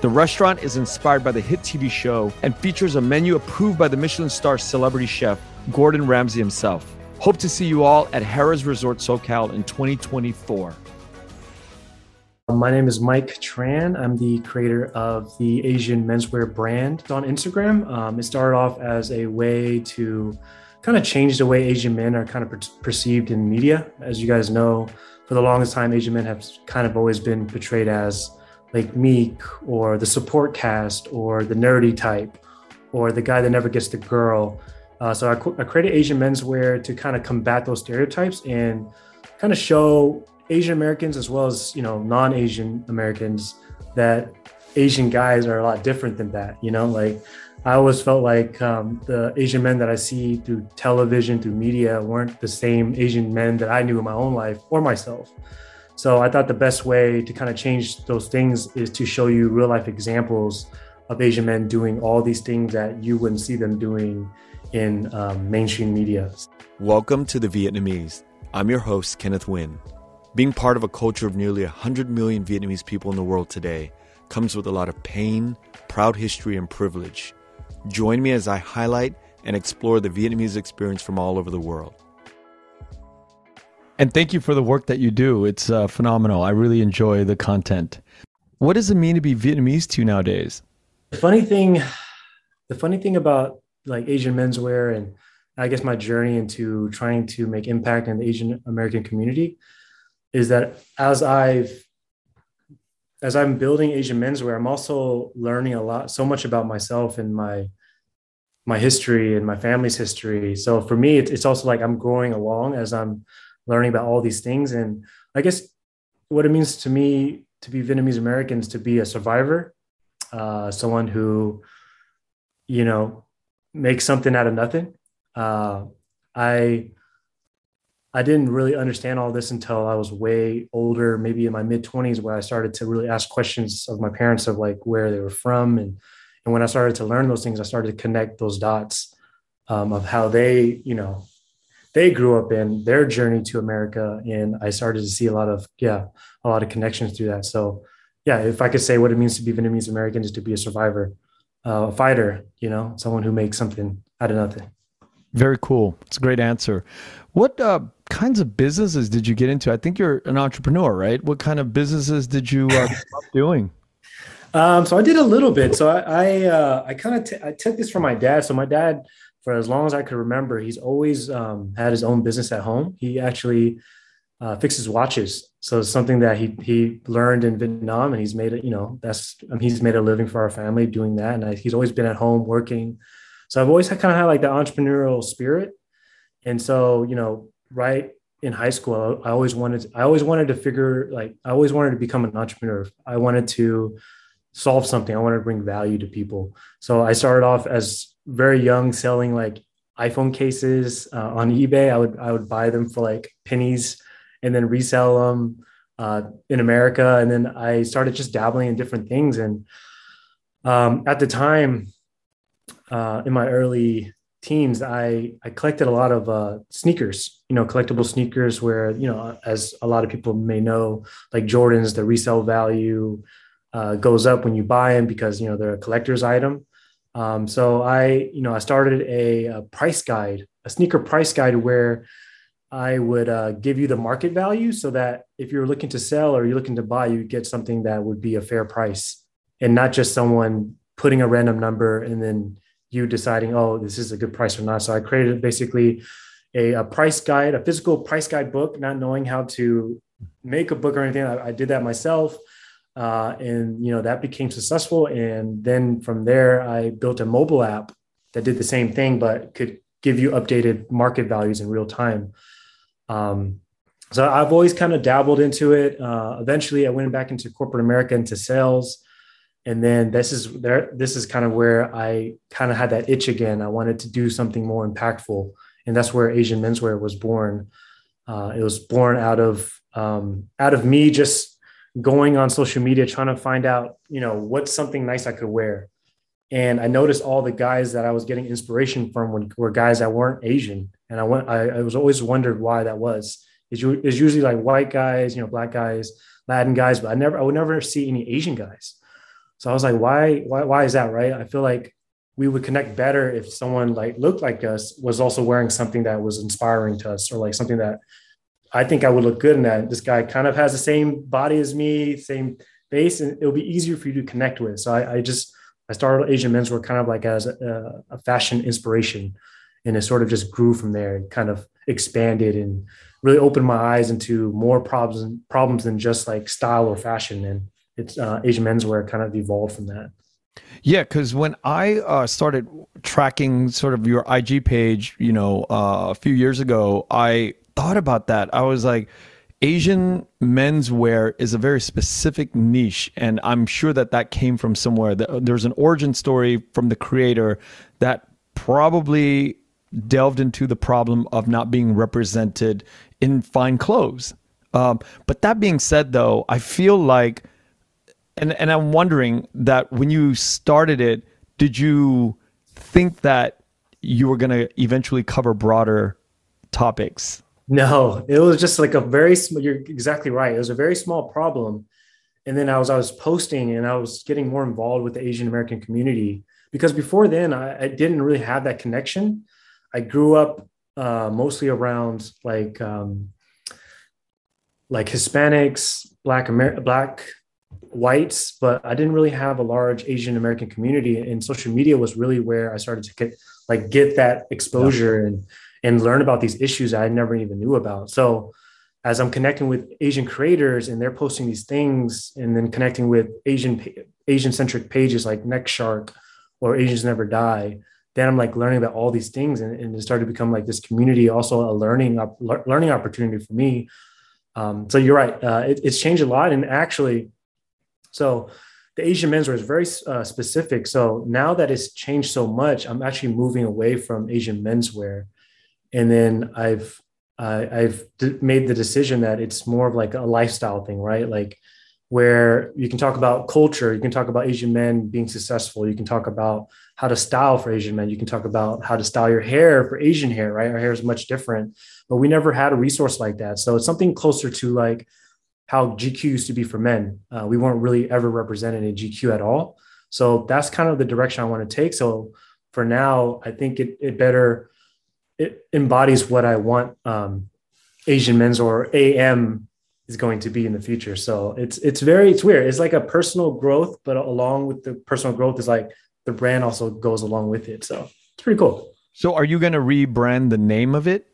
The restaurant is inspired by the hit TV show and features a menu approved by the Michelin star celebrity chef Gordon Ramsay himself. Hope to see you all at Harrah's Resort SoCal in 2024. My name is Mike Tran. I'm the creator of the Asian menswear brand on Instagram. Um, it started off as a way to kind of change the way Asian men are kind of per- perceived in media. As you guys know, for the longest time, Asian men have kind of always been portrayed as like Meek or the support cast or the nerdy type or the guy that never gets the girl. Uh, so I, I, created Asian menswear to kind of combat those stereotypes and kind of show Asian Americans as well as you know non-Asian Americans that Asian guys are a lot different than that. You know, like I always felt like um, the Asian men that I see through television, through media, weren't the same Asian men that I knew in my own life or myself. So I thought the best way to kind of change those things is to show you real life examples of Asian men doing all these things that you wouldn't see them doing in um, mainstream media. Welcome to the Vietnamese. I'm your host, Kenneth Nguyen. Being part of a culture of nearly 100 million Vietnamese people in the world today comes with a lot of pain, proud history, and privilege. Join me as I highlight and explore the Vietnamese experience from all over the world. And thank you for the work that you do. It's uh, phenomenal. I really enjoy the content. What does it mean to be Vietnamese to you nowadays? The funny thing, the funny thing about like Asian menswear and I guess my journey into trying to make impact in the Asian American community is that as I've as I'm building Asian menswear, I'm also learning a lot, so much about myself and my my history and my family's history. So for me, it's, it's also like I'm growing along as I'm learning about all these things. And I guess what it means to me to be Vietnamese Americans to be a survivor, uh, someone who, you know, makes something out of nothing. Uh, I I didn't really understand all this until I was way older, maybe in my mid 20s, where I started to really ask questions of my parents of like where they were from. And, and when I started to learn those things, I started to connect those dots um, of how they, you know, they grew up in their journey to America. And I started to see a lot of, yeah, a lot of connections through that. So, yeah, if I could say what it means to be Vietnamese American is to be a survivor, uh, a fighter, you know, someone who makes something out of nothing. Very cool. It's a great answer. What uh, kinds of businesses did you get into? I think you're an entrepreneur, right? What kind of businesses did you uh, doing? Um, so I did a little bit. So I I, uh, I kind of t- I took this from my dad. So my dad for as long as I could remember, he's always um, had his own business at home. He actually uh, fixes watches, so it's something that he he learned in Vietnam, and he's made it. You know, that's um, he's made a living for our family doing that, and I, he's always been at home working. So I've always had, kind of had like the entrepreneurial spirit, and so you know, right in high school, I always wanted to, I always wanted to figure like I always wanted to become an entrepreneur. I wanted to solve something. I wanted to bring value to people. So I started off as very young selling like iPhone cases uh, on eBay. I would I would buy them for like pennies and then resell them uh, in America. And then I started just dabbling in different things. And um, at the time, uh, in my early teens, I I collected a lot of uh, sneakers. You know, collectible sneakers. Where you know, as a lot of people may know, like Jordans, the resale value uh, goes up when you buy them because you know they're a collector's item. Um, so I, you know, I started a, a, price guide, a sneaker price guide where I would uh, give you the market value so that if you're looking to sell or you're looking to buy, you get something that would be a fair price and not just someone putting a random number and then you deciding, oh, this is a good price or not. So I created basically a, a price guide, a physical price guide book, not knowing how to make a book or anything. I, I did that myself uh, and you know that became successful. And then from there i built a mobile app that did the same thing but could give you updated market values in real time. Um, so i've always kind of dabbled into it. Uh, eventually i went back into corporate america into sales. And then this is there this is kind of where i kind of had that itch again. I wanted to do something more impactful. And that's where asian menswear was born. Uh, it was born out of um, out of me just going on social media trying to find out you know what's something nice i could wear and i noticed all the guys that i was getting inspiration from were, were guys that weren't asian and i went I, I was always wondered why that was it's, it's usually like white guys you know black guys latin guys but i never i would never see any asian guys so I was like, why, why, why is that? Right. I feel like we would connect better if someone like looked like us was also wearing something that was inspiring to us or like something that I think I would look good in that. This guy kind of has the same body as me, same base, and it'll be easier for you to connect with. So I, I just, I started Asian Menswear kind of like as a, a, fashion inspiration. And it sort of just grew from there and kind of expanded and really opened my eyes into more problems, problems than just like style or fashion. And it's uh, Asian menswear kind of evolved from that. Yeah, because when I uh, started tracking sort of your IG page, you know, uh, a few years ago, I thought about that. I was like, Asian menswear is a very specific niche, and I'm sure that that came from somewhere. There's an origin story from the creator that probably delved into the problem of not being represented in fine clothes. Um, but that being said, though, I feel like and and I'm wondering that when you started it, did you think that you were going to eventually cover broader topics? No, it was just like a very small. You're exactly right. It was a very small problem, and then I was I was posting and I was getting more involved with the Asian American community because before then I, I didn't really have that connection. I grew up uh, mostly around like um, like Hispanics, Black Amer- Black whites, but I didn't really have a large Asian American community. And social media was really where I started to get like get that exposure and and learn about these issues I never even knew about. So as I'm connecting with Asian creators and they're posting these things, and then connecting with Asian Asian centric pages like NextShark or Asians Never Die, then I'm like learning about all these things, and, and it started to become like this community, also a learning learning opportunity for me. Um, so you're right, uh, it, it's changed a lot, and actually so the Asian menswear is very uh, specific. So now that it's changed so much, I'm actually moving away from Asian menswear, and then I've uh, I've d- made the decision that it's more of like a lifestyle thing, right? Like where you can talk about culture, you can talk about Asian men being successful, you can talk about how to style for Asian men, you can talk about how to style your hair for Asian hair, right? Our hair is much different, but we never had a resource like that. So it's something closer to like how GQ used to be for men. Uh, we weren't really ever represented in GQ at all. So that's kind of the direction I want to take. So for now, I think it, it better it embodies what I want um, Asian men's or AM is going to be in the future. So it's it's very it's weird. It's like a personal growth, but along with the personal growth is like the brand also goes along with it. So it's pretty cool. So are you going to rebrand the name of it?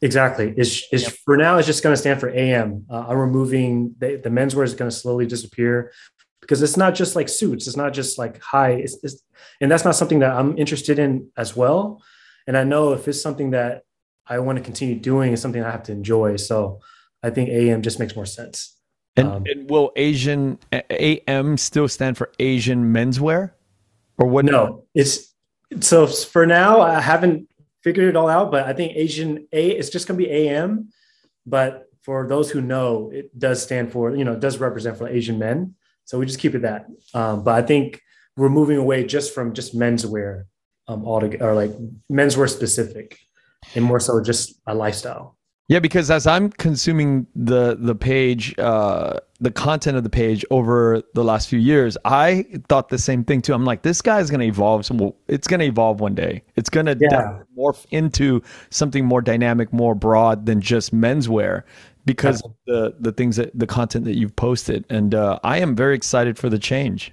Exactly. Is is yep. for now it's just going to stand for AM. Uh, I'm removing the, the menswear is going to slowly disappear because it's not just like suits. It's not just like high. It's, it's, and that's not something that I'm interested in as well. And I know if it's something that I want to continue doing, it's something I have to enjoy. So I think AM just makes more sense. And, um, and will Asian AM still stand for Asian menswear, or what? No, it's so for now I haven't figured it all out. But I think Asian A it's just gonna be AM. But for those who know, it does stand for you know it does represent for Asian men. So we just keep it that. Um, but I think we're moving away just from just menswear um, altogether, or like menswear specific, and more so just a lifestyle. Yeah, because as I'm consuming the the page, uh, the content of the page over the last few years, I thought the same thing too. I'm like, this guy is going to evolve. So it's going to evolve one day. It's going to yeah. morph into something more dynamic, more broad than just menswear, because of the the things that the content that you've posted. And uh, I am very excited for the change.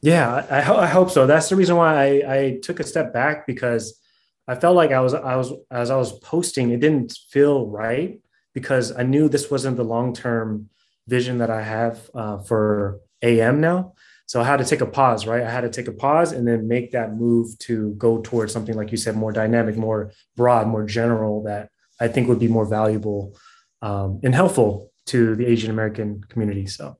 Yeah, I, I hope so. That's the reason why I, I took a step back because I felt like I was I was as I was posting, it didn't feel right because I knew this wasn't the long term vision that I have uh, for AM now. So I had to take a pause, right? I had to take a pause and then make that move to go towards something like you said, more dynamic, more broad, more general that I think would be more valuable um, and helpful to the Asian American community. So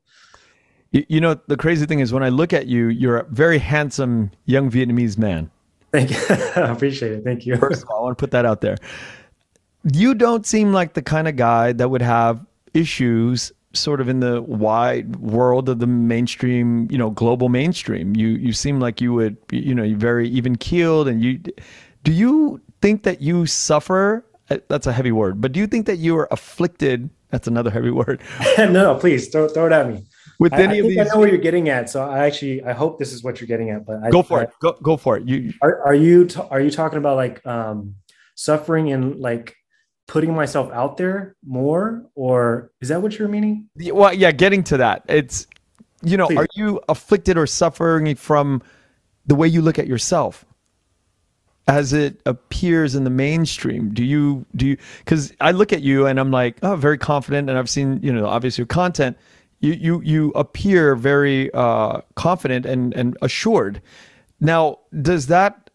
You, know, the crazy thing is when I look at you, you're a very handsome young Vietnamese man. Thank you. I appreciate it. Thank you. First of all, I want to put that out there. You don't seem like the kind of guy that would have issues sort of in the wide world of the mainstream, you know, global mainstream. You you seem like you would, you know, you're very even keeled and you do you think that you suffer uh, that's a heavy word, but do you think that you are afflicted that's another heavy word. no, please throw, throw it at me. With I, any I, of these, I know what you're getting at. So I actually, I hope this is what you're getting at. But I, go for it. Go, go for it. You are, are you t- are you talking about like um, suffering and like putting myself out there more, or is that what you're meaning? Well, yeah, getting to that. It's you know, Please. are you afflicted or suffering from the way you look at yourself? as it appears in the mainstream do you do you because i look at you and i'm like oh very confident and i've seen you know obviously your content you you you appear very uh, confident and and assured. Now does that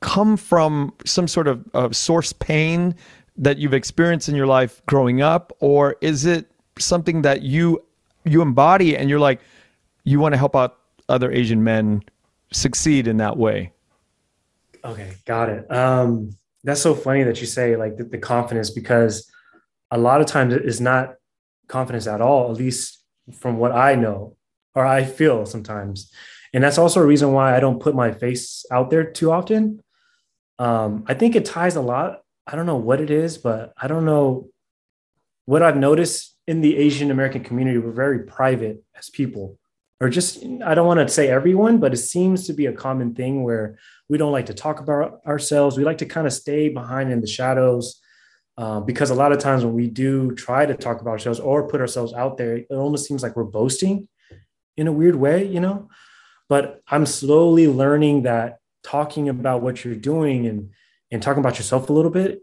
come from some sort of uh, source pain that you've experienced in your life growing up? Or is it something that you you embody and you're like you want to help out other asian men succeed in that way? Okay, got it. Um, that's so funny that you say like the, the confidence because a lot of times it is not confidence at all, at least from what I know or I feel sometimes. And that's also a reason why I don't put my face out there too often. Um, I think it ties a lot. I don't know what it is, but I don't know what I've noticed in the Asian American community. We're very private as people or just i don't want to say everyone but it seems to be a common thing where we don't like to talk about ourselves we like to kind of stay behind in the shadows uh, because a lot of times when we do try to talk about ourselves or put ourselves out there it almost seems like we're boasting in a weird way you know but i'm slowly learning that talking about what you're doing and and talking about yourself a little bit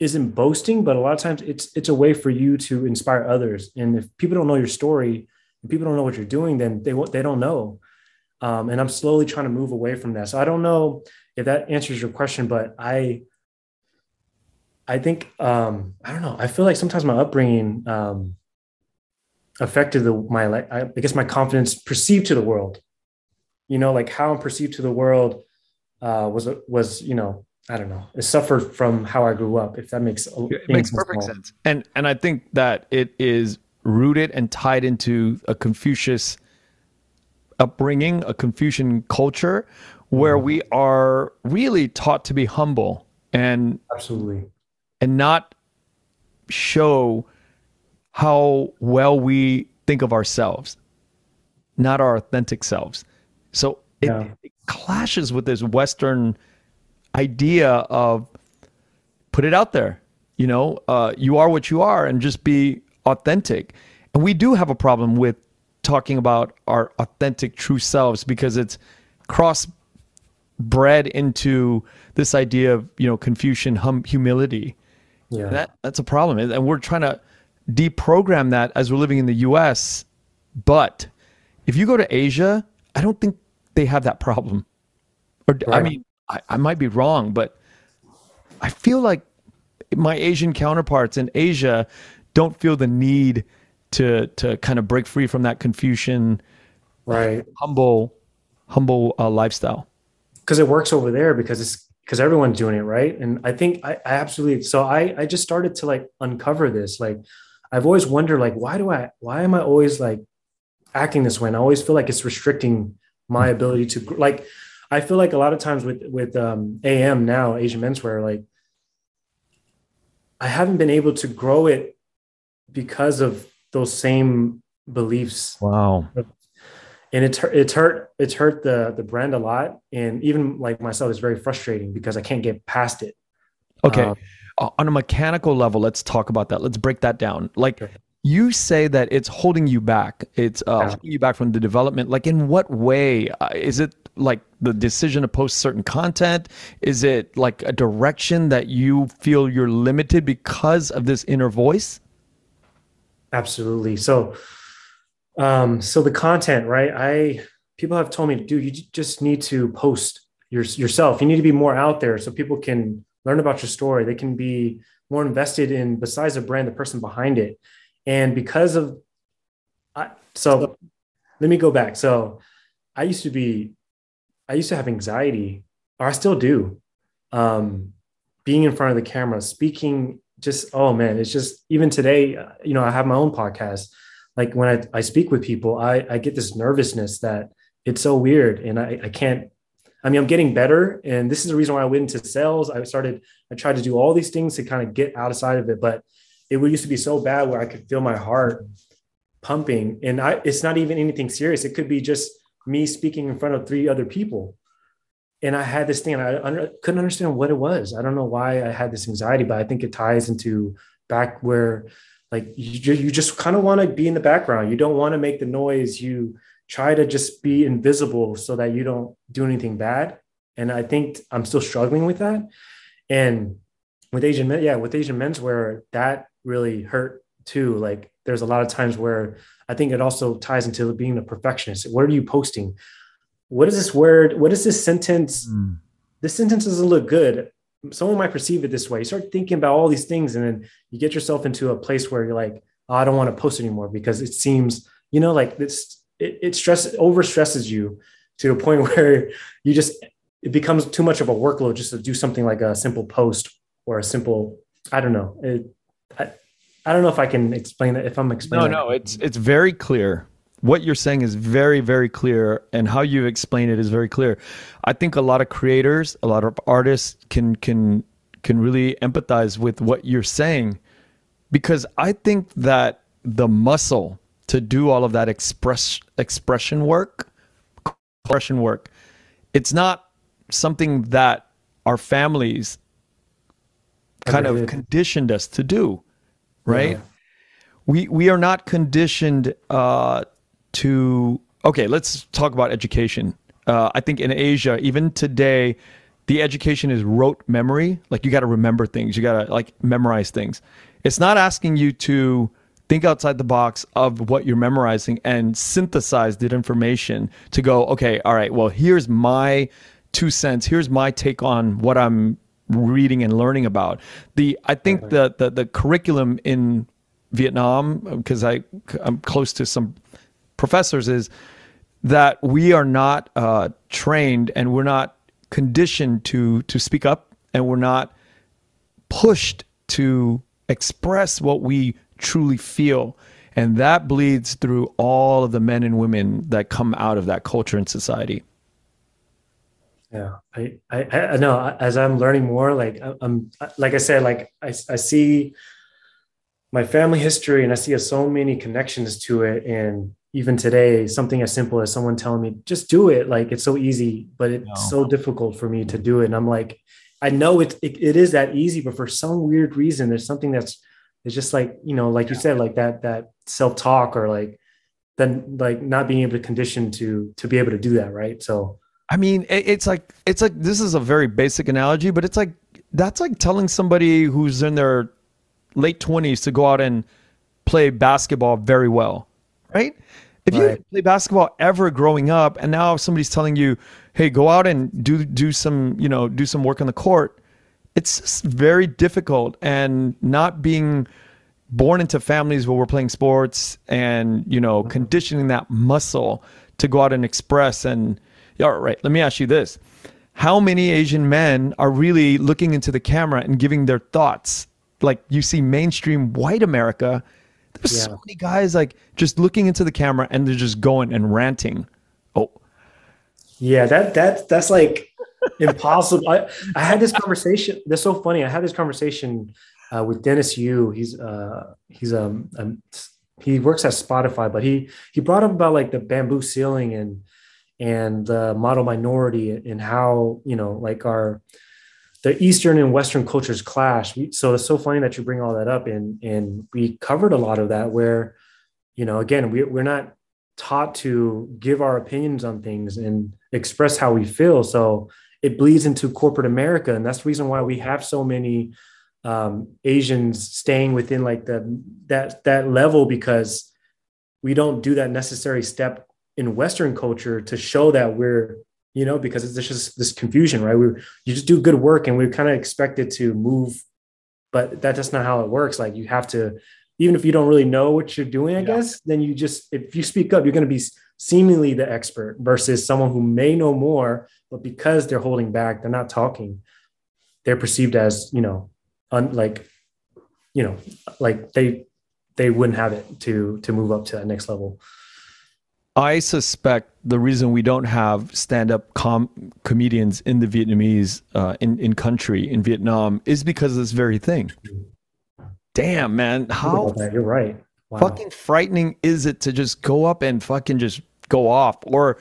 isn't boasting but a lot of times it's it's a way for you to inspire others and if people don't know your story and people don't know what you're doing, then they they don't know. Um, and I'm slowly trying to move away from that. So I don't know if that answers your question, but I I think um, I don't know. I feel like sometimes my upbringing um, affected the my like I, I guess my confidence perceived to the world. You know, like how I'm perceived to the world uh, was was you know I don't know. It suffered from how I grew up. If that makes it makes perfect sense. And and I think that it is rooted and tied into a Confucius upbringing, a Confucian culture, where mm-hmm. we are really taught to be humble and absolutely and not show how well we think of ourselves, not our authentic selves. So it, yeah. it clashes with this Western idea of put it out there. You know, uh, you are what you are, and just be authentic. And we do have a problem with talking about our authentic true selves because it's cross bred into this idea of you know confucian hum- humility yeah that that's a problem and we're trying to deprogram that as we're living in the US but if you go to Asia I don't think they have that problem or right. I mean I, I might be wrong but I feel like my Asian counterparts in Asia don't feel the need to to kind of break free from that Confucian, right? Humble, humble uh, lifestyle. Because it works over there because it's because everyone's doing it right, and I think I, I absolutely. So I I just started to like uncover this. Like I've always wondered like why do I why am I always like acting this way? And I always feel like it's restricting my ability to like. I feel like a lot of times with with um, AM now Asian menswear like I haven't been able to grow it because of those same beliefs. Wow. And it's it's hurt it's hurt the the brand a lot, and even like myself, it's very frustrating because I can't get past it. Okay, um, on a mechanical level, let's talk about that. Let's break that down. Like sure. you say that it's holding you back. It's uh, yeah. holding you back from the development. Like in what way? Uh, is it like the decision to post certain content? Is it like a direction that you feel you're limited because of this inner voice? Absolutely. So, um, so the content, right? I people have told me, dude, you just need to post your, yourself. You need to be more out there so people can learn about your story. They can be more invested in, besides the brand, the person behind it. And because of, I, so let me go back. So I used to be, I used to have anxiety, or I still do. Um, being in front of the camera, speaking, just oh man, it's just even today. You know, I have my own podcast. Like when I, I speak with people, I, I get this nervousness that it's so weird, and I, I can't. I mean, I'm getting better, and this is the reason why I went into sales. I started, I tried to do all these things to kind of get outside of it, but it used to be so bad where I could feel my heart pumping, and I, it's not even anything serious. It could be just me speaking in front of three other people, and I had this thing, I under, couldn't understand what it was. I don't know why I had this anxiety, but I think it ties into back where, like, you, you just kind of want to be in the background. You don't want to make the noise. You try to just be invisible so that you don't do anything bad. And I think I'm still struggling with that. And with Asian men, yeah, with Asian menswear, that really hurt too. Like there's a lot of times where I think it also ties into being a perfectionist. What are you posting? What is this word? What is this sentence? Mm. This sentence doesn't look good. Someone might perceive it this way. You start thinking about all these things, and then you get yourself into a place where you're like, oh, I don't want to post anymore because it seems, you know, like this. It, it stress over stresses you to a point where you just it becomes too much of a workload just to do something like a simple post or a simple. I don't know. It, I, I don't know if I can explain it. If I'm explaining, no, no, it's it's very clear. What you're saying is very, very clear, and how you explain it is very clear. I think a lot of creators, a lot of artists can can can really empathize with what you're saying, because I think that the muscle to do all of that express expression work, expression work, it's not something that our families kind of conditioned us to do right? Yeah. We we are not conditioned uh, to. Okay, let's talk about education. Uh, I think in Asia, even today, the education is rote memory. Like you got to remember things. You got to like memorize things. It's not asking you to think outside the box of what you're memorizing and synthesize that information to go, okay, all right, well, here's my two cents. Here's my take on what I'm reading and learning about. The I think the the, the curriculum in Vietnam because I I'm close to some professors is that we are not uh, trained and we're not conditioned to to speak up and we're not pushed to express what we truly feel and that bleeds through all of the men and women that come out of that culture and society yeah, I, I, I know as I'm learning more, like I'm, like I said, like I, I see my family history and I see so many connections to it. And even today, something as simple as someone telling me, just do it. Like it's so easy, but it's no. so difficult for me to do it. And I'm like, I know it, it, it is that easy, but for some weird reason, there's something that's, it's just like, you know, like you said, like that, that self-talk or like, then like not being able to condition to, to be able to do that. Right. So, I mean, it's like it's like this is a very basic analogy, but it's like that's like telling somebody who's in their late twenties to go out and play basketball very well, right? If right. you play basketball ever growing up, and now somebody's telling you, "Hey, go out and do do some you know do some work on the court," it's very difficult. And not being born into families where we're playing sports and you know mm-hmm. conditioning that muscle to go out and express and all right, let me ask you this. How many Asian men are really looking into the camera and giving their thoughts? Like you see mainstream white America, there's yeah. so many guys like just looking into the camera and they're just going and ranting. Oh. Yeah, that that that's like impossible. I, I had this conversation. That's so funny. I had this conversation uh, with Dennis Yu. He's uh he's um, um he works at Spotify, but he he brought up about like the bamboo ceiling and and the model minority and how you know like our the eastern and western cultures clash. So it's so funny that you bring all that up and and we covered a lot of that where you know again we, we're not taught to give our opinions on things and express how we feel. So it bleeds into corporate america and that's the reason why we have so many um, asians staying within like the that that level because we don't do that necessary step in Western culture to show that we're, you know, because it's just this Confucian, right? We you just do good work and we're kind of expected to move, but that, that's not how it works. Like you have to, even if you don't really know what you're doing, I yeah. guess, then you just if you speak up, you're going to be seemingly the expert versus someone who may know more, but because they're holding back, they're not talking, they're perceived as, you know, un, like, you know, like they they wouldn't have it to to move up to that next level. I suspect the reason we don't have stand-up com- comedians in the Vietnamese uh, in in country in Vietnam is because of this very thing. Damn, man, how you're right. Wow. Fucking frightening is it to just go up and fucking just go off or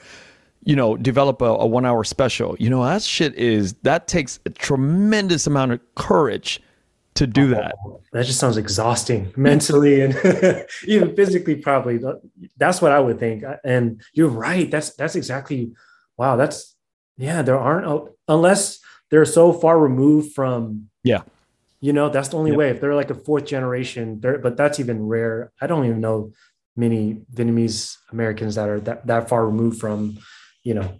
you know develop a, a one hour special you know that shit is that takes a tremendous amount of courage to do that. That just sounds exhausting mentally and even physically probably. That's what i would think. And you're right. That's that's exactly wow that's yeah there aren't unless they're so far removed from yeah. you know that's the only yep. way. If they're like a fourth generation but that's even rare. I don't even know many vietnamese americans that are that, that far removed from you know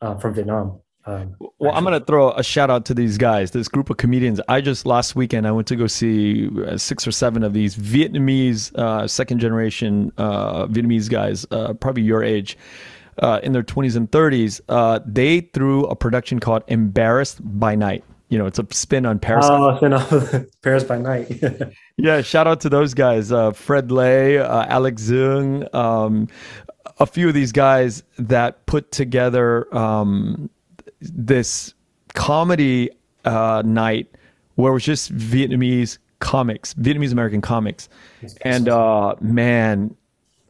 uh, from vietnam um, well, I'm gonna throw a shout out to these guys, this group of comedians. I just last weekend I went to go see uh, six or seven of these Vietnamese uh, second generation uh, Vietnamese guys, uh, probably your age, uh, in their 20s and 30s. they threw a production called Embarrassed by Night you know, it's a spin on Paris. Oh, spin on Paris by night. yeah, shout out to those guys, uh, Fred Lay, uh, Alex Zung, um, a few of these guys that put together um, this comedy uh, night where it was just Vietnamese comics, Vietnamese American comics, and uh, man,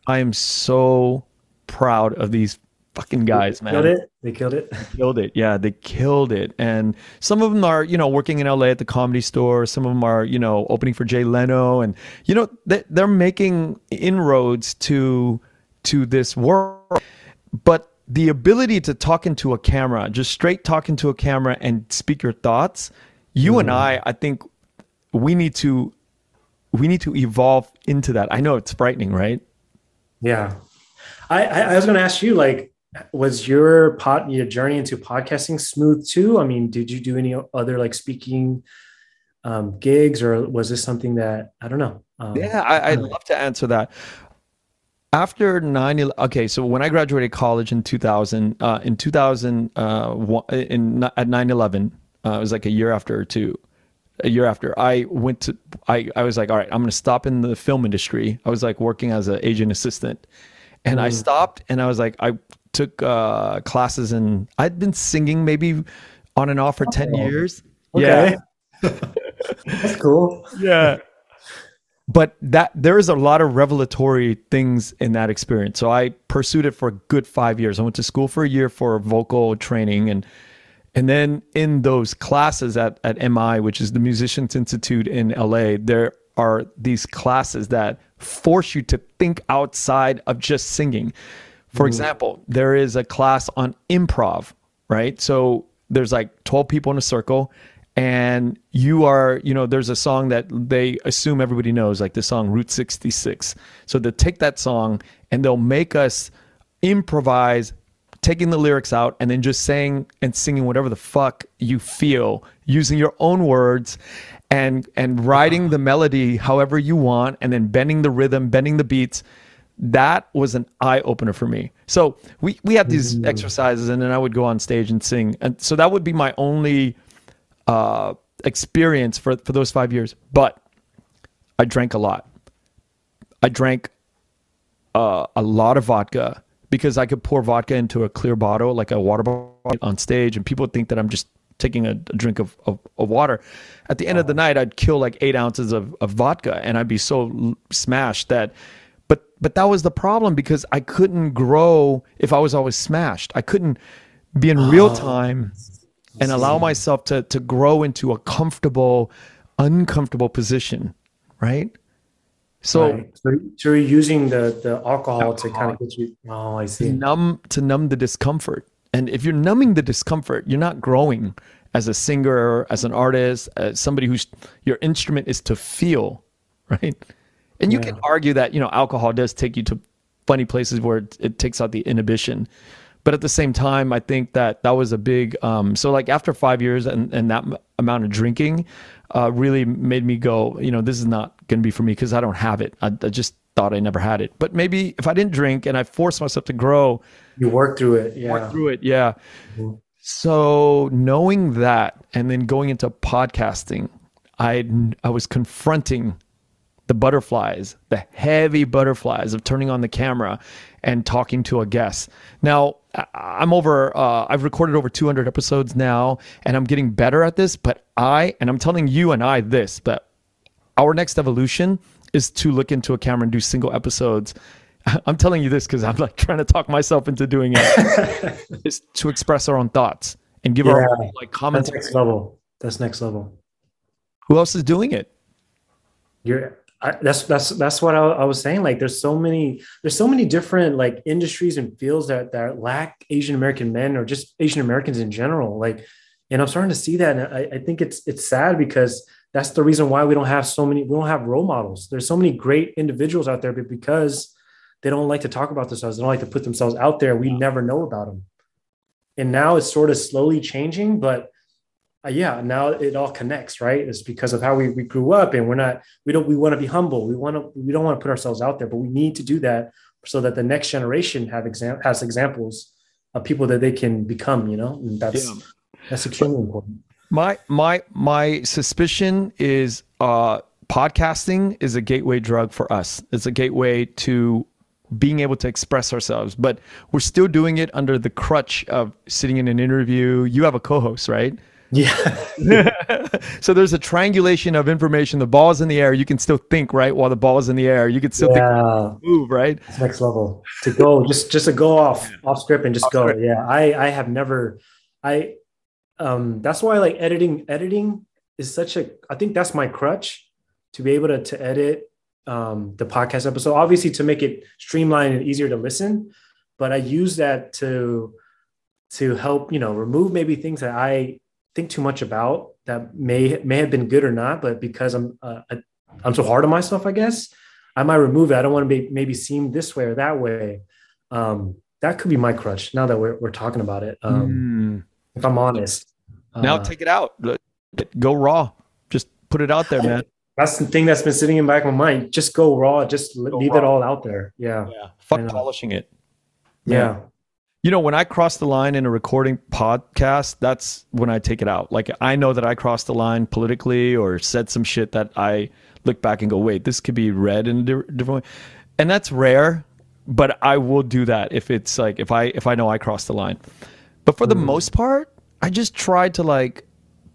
I am so proud of these fucking guys, man. Killed it. They killed it. They killed it. Yeah, they killed it. And some of them are, you know, working in LA at the comedy store. Some of them are, you know, opening for Jay Leno, and you know, they, they're making inroads to to this world. But the ability to talk into a camera, just straight talk into a camera and speak your thoughts, you mm. and I, I think we need to we need to evolve into that. I know it's frightening, right? Yeah. I, I, was going to ask you, like, was your pot your journey into podcasting smooth too? I mean, did you do any other like speaking um, gigs, or was this something that I don't know? Um, yeah, I, would love to answer that. After 9 okay, so when I graduated college in 2000, uh, in 2000, uh, in, at 9 11, uh, it was like a year after or two, a year after, I went to, I, I was like, all right, I'm going to stop in the film industry. I was like working as an agent assistant. And mm. I stopped and I was like, I took uh, classes and I'd been singing maybe on and off for 10 years. Okay. Yeah. That's cool. Yeah. But that there is a lot of revelatory things in that experience. So I pursued it for a good five years. I went to school for a year for vocal training and and then in those classes at, at MI, which is the Musicians Institute in LA, there are these classes that force you to think outside of just singing. For mm. example, there is a class on improv, right? So there's like 12 people in a circle and you are, you know, there's a song that they assume everybody knows, like the song Route 66. So they'll take that song and they'll make us improvise, taking the lyrics out and then just saying and singing whatever the fuck you feel using your own words and and writing the melody however you want and then bending the rhythm, bending the beats that was an eye opener for me. So we we had these mm-hmm. exercises, and then I would go on stage and sing, and so that would be my only uh, experience for for those five years. But I drank a lot. I drank uh, a lot of vodka because I could pour vodka into a clear bottle, like a water bottle, on stage, and people would think that I'm just taking a, a drink of, of, of, water. At the end of the night, I'd kill like eight ounces of, of vodka, and I'd be so smashed that but but that was the problem because I couldn't grow if I was always smashed. I couldn't be in real oh, time and allow myself to to grow into a comfortable, uncomfortable position, right? So, right. so, so you're using the the alcohol, alcohol to kind of get you. Oh, I see. To numb to numb the discomfort, and if you're numbing the discomfort, you're not growing as a singer, as an artist, as somebody who's your instrument is to feel, right? And you yeah. can argue that, you know, alcohol does take you to funny places where it, it, takes out the inhibition. But at the same time, I think that that was a big, um, so like after five years and, and that m- amount of drinking uh, really made me go, you know, this is not going to be for me because I don't have it. I, I, just, thought I never had it. But maybe if I didn't drink and I forced myself to grow, you work through it. Yeah. Work through it. Yeah. Mm-hmm. So knowing that and then going into podcasting, I I was confronting the butterflies, the heavy butterflies of turning on the camera and talking to a guest. Now, I'm over, uh, I've recorded over 200 episodes now, and I'm getting better at this. But I, and I'm telling you and I this, but our next evolution is to look into a camera and do single episodes. I'm telling you this because I'm like trying to talk myself into doing it. is to express our own thoughts and give yeah, our own, like comments. That's next level. That's next level. Who else is doing it? You're. I, that's that's that's what I, I, was saying. Like, there's so many there's so many different like industries and fields that that lack Asian American men or just Asian Americans in general. Like, and I'm starting to see that, and I, I think it's it's sad because that's the reason why we don't have so many we don't have role models there's so many great individuals out there but because they don't like to talk about themselves they don't like to put themselves out there we never know about them and now it's sort of slowly changing but yeah now it all connects right it's because of how we, we grew up and we're not we don't we want to be humble we want to we don't want to put ourselves out there but we need to do that so that the next generation have exam has examples of people that they can become you know and that's yeah. that's extremely important my my my suspicion is uh, podcasting is a gateway drug for us. It's a gateway to being able to express ourselves, but we're still doing it under the crutch of sitting in an interview. You have a co-host, right? Yeah. so there's a triangulation of information. The ball is in the air. You can still think, right? While the ball is in the air, you can still yeah. think, move, right? That's next level to go, just just to go off off script and just off go. Script. Yeah, I I have never, I um, that's why like editing editing is such a i think that's my crutch to be able to, to edit um, the podcast episode obviously to make it streamlined and easier to listen but i use that to to help you know remove maybe things that i think too much about that may may have been good or not but because i'm uh, i'm so hard on myself i guess i might remove it i don't want to be maybe seem this way or that way um, that could be my crutch now that we're, we're talking about it um, mm if I'm honest. Now uh, take it out. Go raw. Just put it out there, man. That's the thing that's been sitting in the back of my mind. Just go raw. Just go leave raw. it all out there. Yeah. Yeah. Fuck polishing it. Yeah. You know, when I cross the line in a recording podcast, that's when I take it out. Like I know that I crossed the line politically or said some shit that I look back and go, wait, this could be read in a different way. And that's rare, but I will do that if it's like if I if I know I crossed the line. But for the mm. most part, I just try to like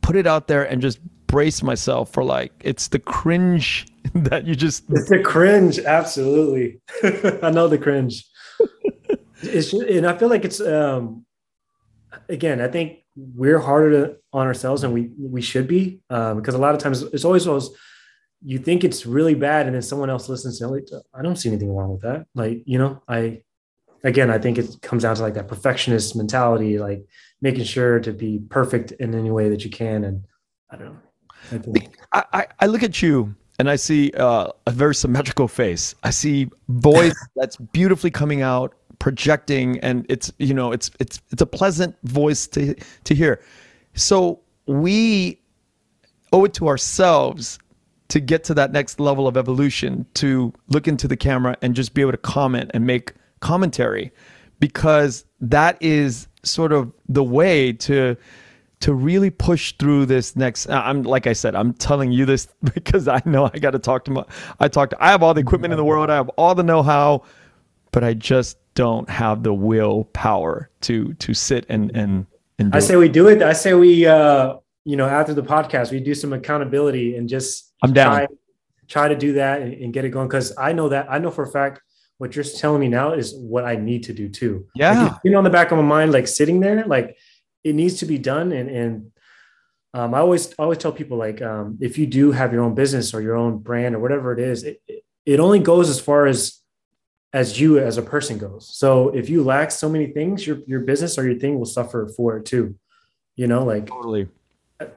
put it out there and just brace myself for like it's the cringe that you just it's the cringe absolutely i know the cringe it's just, and i feel like it's um again i think we're harder to, on ourselves than we we should be um, because a lot of times it's always those you think it's really bad and then someone else listens like, i don't see anything wrong with that like you know i again, I think it comes down to like that perfectionist mentality, like making sure to be perfect in any way that you can. And I don't know. I, think- I, I look at you and I see uh, a very symmetrical face. I see voice that's beautifully coming out, projecting, and it's you know it's it's it's a pleasant voice to to hear. So we owe it to ourselves to get to that next level of evolution to look into the camera and just be able to comment and make commentary because that is sort of the way to to really push through this next i'm like i said i'm telling you this because i know i got to talk to my i talked i have all the equipment in the world i have all the know-how but i just don't have the willpower to to sit and and, and i say it. we do it i say we uh you know after the podcast we do some accountability and just i'm down try, try to do that and, and get it going because i know that i know for a fact what you're telling me now is what I need to do too. Yeah. Like, you know, on the back of my mind, like sitting there, like it needs to be done. And, and um, I always, always tell people like, um, if you do have your own business or your own brand or whatever it is, it, it only goes as far as, as you as a person goes. So if you lack so many things, your, your business or your thing will suffer for it too. You know, like totally.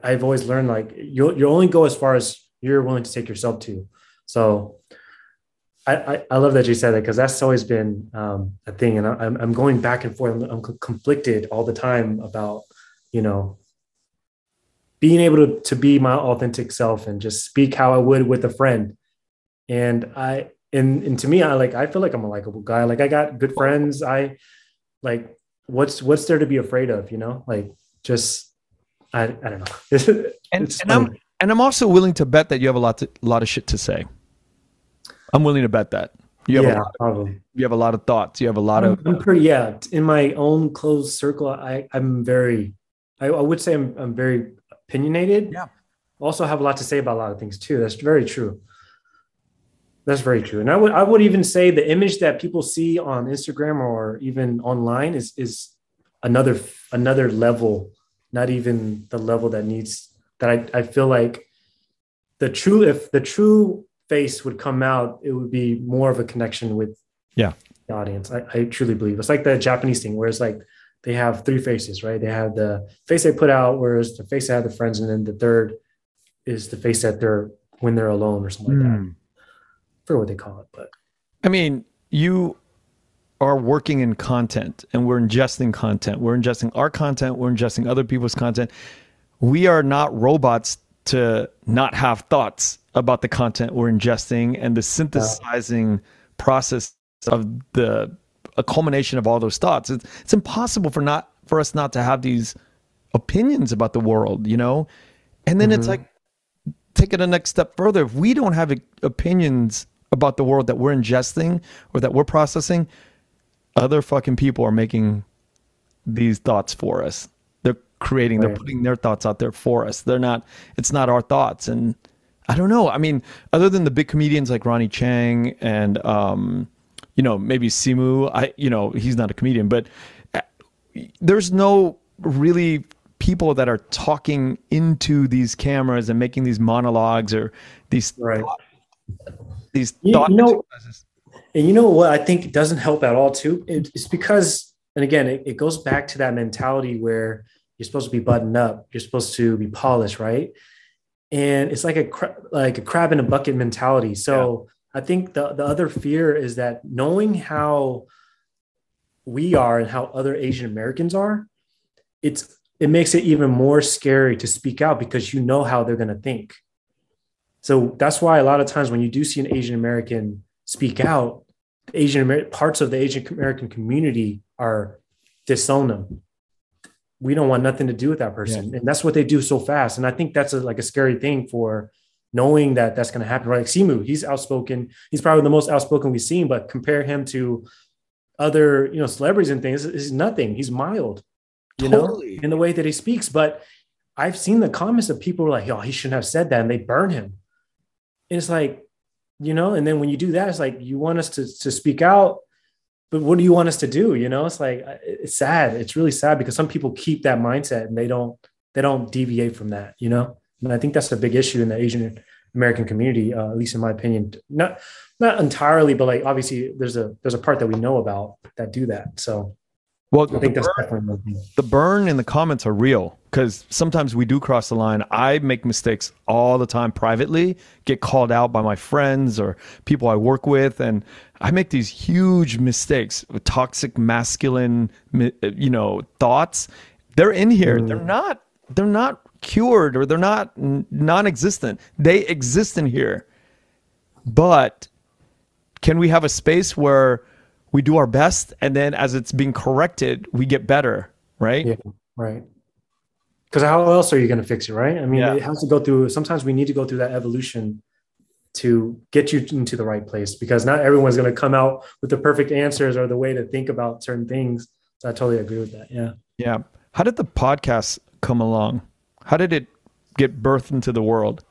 I've always learned like you'll, you only go as far as you're willing to take yourself to. So I, I, love that you said that because that's always been um, a thing, and I'm I'm going back and forth. I'm, I'm, conflicted all the time about you know being able to to be my authentic self and just speak how I would with a friend. And I and and to me, I like I feel like I'm a likable guy. Like I got good friends. I like what's what's there to be afraid of? You know, like just I I don't know. and, and I'm and I'm also willing to bet that you have a lot to, a lot of shit to say. I'm willing to bet that. You have yeah, a lot of, probably. You have a lot of thoughts. You have a lot I'm, of. I'm pretty yeah. In my own closed circle, I I'm very. I, I would say I'm I'm very opinionated. Yeah. Also have a lot to say about a lot of things too. That's very true. That's very true. And I would I would even say the image that people see on Instagram or even online is is another another level, not even the level that needs that I, I feel like the true if the true face would come out, it would be more of a connection with yeah the audience. I, I truly believe it's like the Japanese thing where it's like they have three faces, right? They have the face they put out, whereas the face that have the friends, and then the third is the face that they're when they're alone or something mm. like that. Hmm. For what they call it, but I mean, you are working in content and we're ingesting content. We're ingesting our content, we're ingesting other people's content. We are not robots to not have thoughts about the content we're ingesting and the synthesizing process of the a culmination of all those thoughts. It's, it's impossible for not for us not to have these opinions about the world, you know? And then mm-hmm. it's like take it a next step further. If we don't have opinions about the world that we're ingesting or that we're processing, other fucking people are making these thoughts for us. They're creating, right. they're putting their thoughts out there for us. They're not, it's not our thoughts. And I don't know. I mean, other than the big comedians like Ronny Chieng and, um, you know, maybe Simu, I, you know, he's not a comedian, but uh, there's no really people that are talking into these cameras and making these monologues or these right. thought, these thought you know, and you know what I think doesn't help at all too? It's because, and again, it, it goes back to that mentality where you're supposed to be buttoned up, you're supposed to be polished, right? And it's like a like a crab in a bucket mentality. So yeah. I think the the other fear is that knowing how we are and how other Asian Americans are, it's it makes it even more scary to speak out because you know how they're going to think. So that's why a lot of times when you do see an Asian American speak out, Asian American parts of the Asian American community are disown them. We don't want nothing to do with that person, yeah. and that's what they do so fast. And I think that's a, like a scary thing for knowing that that's going to happen. Right, like Simu, he's outspoken. He's probably the most outspoken we've seen, but compare him to other you know celebrities and things. He's nothing. He's mild, you totally. know, in the way that he speaks. But I've seen the comments of people like, "Oh, he shouldn't have said that," and they burn him. It's like, you know and then when you do that it's like you want us to to speak out but what do you want us to do? You know it's like it's sad. It's really sad because some people keep that mindset and they don't they don't deviate from that you know? And i think that's a big issue in the asian american community uh, at least in my opinion. Not not entirely but like obviously there's a there's a part that we know about that do that. So well, I think that's burn, definitely the burn in the comments are real because sometimes we do cross the line. I make mistakes all the time privately, get called out by my friends or people I work with, and I make these huge mistakes with toxic masculine, you know, thoughts. They're in here. Mm. They're not. They're not cured or they're not non-existent. They exist in here, but can we have a space where we do our best and then as it's being corrected we get better right? Yeah right. Because how else are you going to fix it right? I mean yeah. it has to go through sometimes we need to go through that evolution to get you into the right place because not everyone's going to come out with the perfect answers or the way to think about certain things. So i totally agree with that yeah. Yeah. How did the podcast come along? How did it get birthed into the world?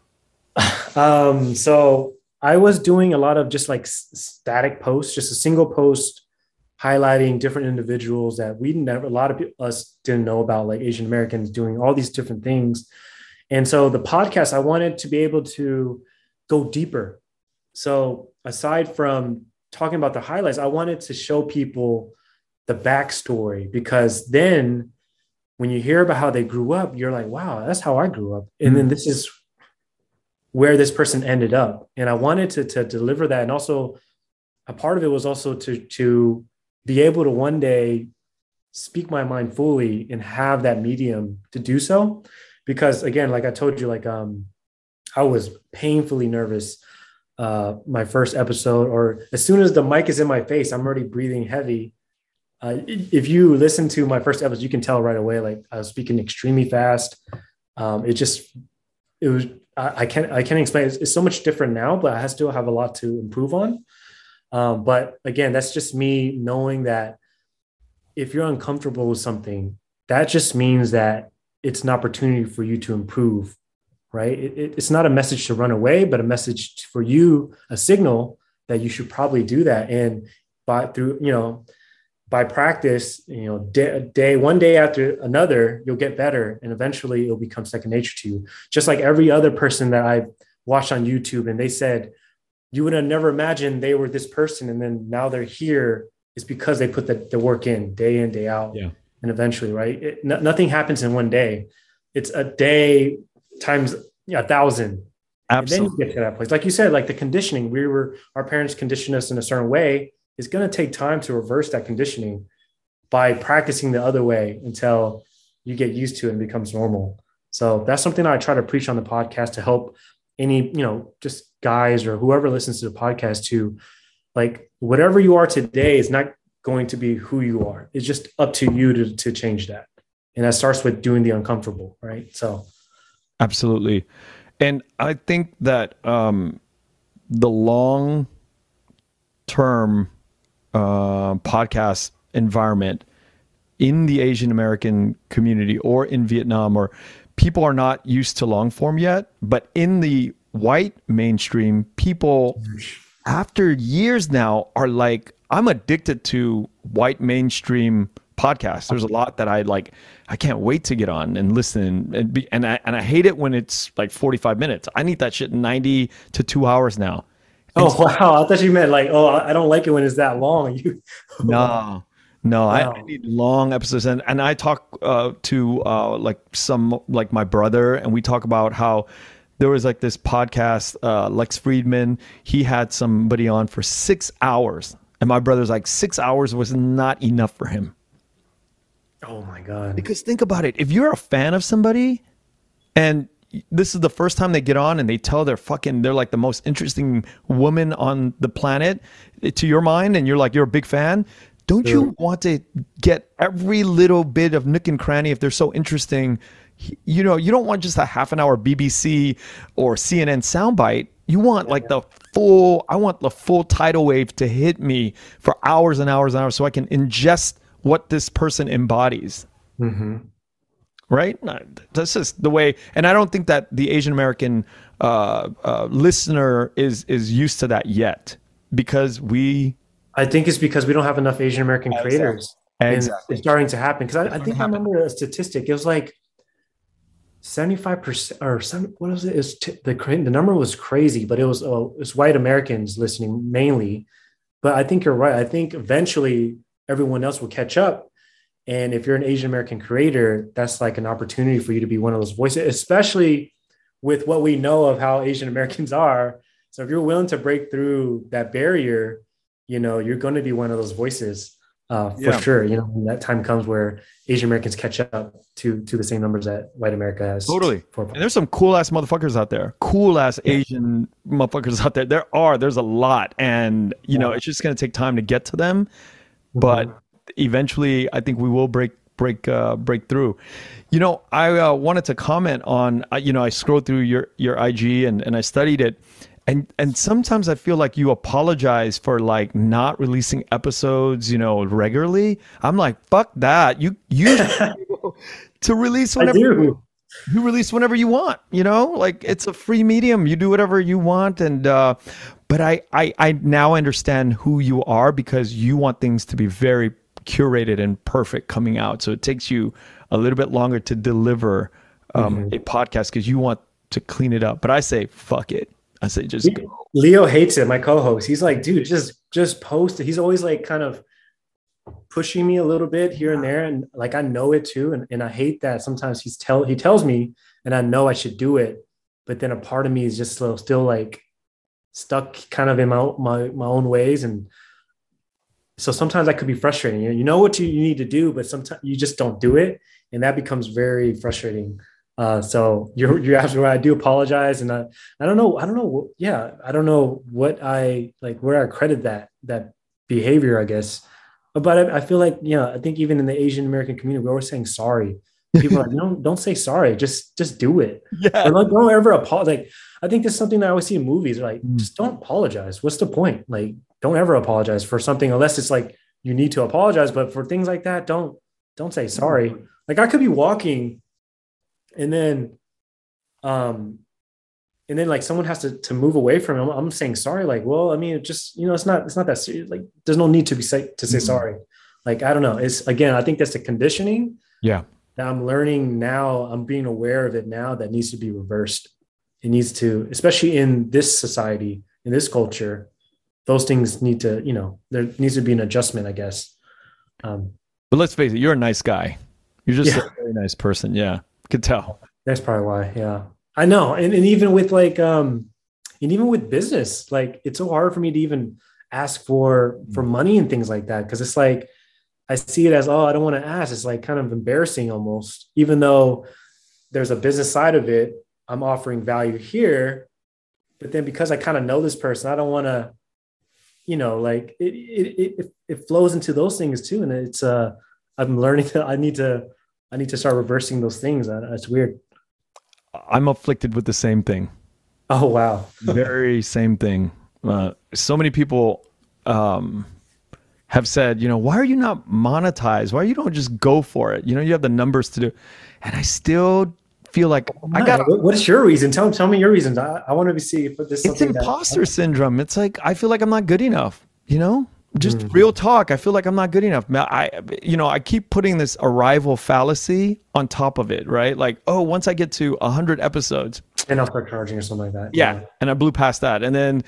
Um so I was doing a lot of just like static posts, just a single post highlighting different individuals that we never, a lot of us didn't know about, like Asian Americans doing all these different things. And so the podcast, I wanted to be able to go deeper. So aside from talking about the highlights, I wanted to show people the backstory because then when you hear about how they grew up, you're like, wow, that's how I grew up. And mm-hmm. then this is where this person ended up. And I wanted to, to deliver that. And also a part of it was also to, to be able to one day speak my mind fully and have that medium to do so. Because again, like I told you, like um, I was painfully nervous uh, my first episode, or as soon as the mic is in my face, I'm already breathing heavy. Uh, if you listen to my first episode, you can tell right away. Like I was speaking extremely fast. Um, it just, it was. I, can't. I can't explain. It's, it's, so much different now, but I still have a lot to improve on. Um, but again, that's just me knowing that if you're uncomfortable with something, that just means that it's an opportunity for you to improve right? It, it, it's not a message to run away, but a message for you, a signal that you should probably do that. And by through, you know, by practice, you know, day, day one day after another, you'll get better, and eventually it'll become second nature to you. Just like every other person that I watched on YouTube, and they said you would have never imagined they were this person, and then now they're here. It's because they put the, the work in day in day out, yeah. and eventually, right? It, no, nothing happens in one day. It's a day times yeah, a thousand. Absolutely. And then you get to that place. Like you said, like the conditioning, we were our parents conditioned us in a certain way. It's going to take time to reverse that conditioning by practicing the other way until you get used to it and becomes normal. So that's something I try to preach on the podcast to help any, you know, just guys or whoever listens to the podcast to like whatever you are today is not going to be who you are. It's just up to you to, to change that. And that starts with doing the uncomfortable, right? So Absolutely. And I think that um, the long term uh, podcast environment in the Asian American community or in Vietnam, or people are not used to long form yet, but in the white mainstream, people after years now are like, I'm addicted to white mainstream podcasts. There's a lot that I like. I can't wait to get on and listen. And be, and I and I hate it when it's like 45 minutes. I need that shit 90 to two hours now. Oh so, wow! I thought you meant like, oh, I don't like it when it's that long. You no. No, wow. I, I, need long episodes, and and I talk uh, to uh, like some like my brother, and we talk about how there was like this podcast. Uh, Lex Fridman. he had somebody on for six hours, and my brother's like six hours was not enough for him. Oh my god! Because think about it. If you're a fan of somebody, and this is the first time they get on and they tell they're fucking they're like the most interesting woman on the planet to your mind, and you're like you're a big fan. Don't you want to get every little bit of nook and cranny if they're so interesting? You know, you don't want just a half an hour BBC or CNN soundbite. You want like the full. I want the full tidal wave to hit me for hours and hours and hours, so I can ingest what this person embodies. Mm-hmm. Right? That's just the way. And I don't think that the Asian American uh, uh, listener is is used to that yet because we. I think it's because we don't have enough Asian American creators. Exactly. it's starting to happen because I, I, think I remember a statistic. It was like 75% or some, what was it? It t- the, the number was crazy, but it was, uh, it was white Americans listening mainly. But I think you're right. I think eventually everyone else will catch up. And if you're an Asian American creator, that's like an opportunity for you to be one of those voices, especially with what we know of how Asian Americans are. So if you're willing to break through that barrier, you know, you're going to be one of those voices uh, for yeah. sure. You know, when that time comes where Asian Americans catch up to to the same numbers that white America has. Totally. And there's some cool ass motherfuckers out there. Cool ass yeah. Asian motherfuckers out there. There are. There's a lot, and you yeah. know, it's just going to take time to get to them but mm-hmm. Eventually I think we will break break uh, break through. You know, I uh, wanted to comment on. Uh, you know, I scrolled through your your IG and and I studied it, and and sometimes I feel like you apologize for like not releasing episodes. You know, regularly. I'm like, fuck that. You you to release whenever. You, you release whenever you want you know like it's a free medium you do whatever you want and uh but I, I I now understand who you are because you want things to be very curated and perfect coming out. So it takes you a little bit longer to deliver um, mm-hmm. a podcast because you want to clean it up. But I say fuck it. I say just go. Leo hates it. My co-host. He's like, dude, just just post it. He's always like kind of pushing me a little bit here and there, and like I know it too. And and I hate that sometimes he's tell he tells me, and I know I should do it, but then a part of me is just still, still like stuck kind of in my, my, my own ways. And so sometimes that could be frustrating. You know, what you, you need to do, but sometimes you just don't do it. And that becomes very frustrating Uh, so you're you're absolutely right. I do apologize, and I, I don't know I don't know yeah I don't know what I like where I credit that that behavior I guess, but I, I feel like yeah I think even in the Asian American community we're always saying sorry. People are like don't don't say sorry, just just do it. Yeah, or like don't ever apologize. Like I think that's something that I always see in movies. Like mm. just don't apologize. What's the point? Like don't ever apologize for something unless it's like you need to apologize. But for things like that, don't don't say sorry. Like I could be walking and then um and then like someone has to to move away from him i'm saying sorry like well i mean it just you know it's not it's not that serious like there's no need to be say to say mm-hmm. sorry like i don't know it's again i think that's the conditioning yeah that i'm learning now i'm being aware of it now that needs to be reversed it needs to especially in this society in this culture those things need to you know there needs to be an adjustment i guess um but let's face it you're a nice guy you're just yeah. a very nice person yeah could tell. That's probably why. Yeah. I know. And, and even with like, um, and even with business, like it's so hard for me to even ask for, for mm. money and things like that. Cause it's like, I see it as, oh, I don't want to ask. It's like kind of embarrassing almost, even though there's a business side of it. I'm offering value here, but then because I kind of know this person, I don't want to, you know, like it, it, it, it flows into those things too. And it's, uh, I'm learning that I need to I need to start reversing those things. That's weird. I'm afflicted with the same thing. Oh wow, very same thing. Uh, so many people um, have said, you know, why are you not monetized? Why you don't just go for it? You know, you have the numbers to do, and I still feel like I got. What's your reason? Tell tell me your reasons. I, I want to see if this. It's imposter that, syndrome. It's like I feel like I'm not good enough. You know, just mm-hmm. real talk i feel like i'm not good enough i you know i keep putting this arrival fallacy on top of it right like oh once i get to 100 episodes and i'll start charging or something like that yeah, yeah. and i blew past that and then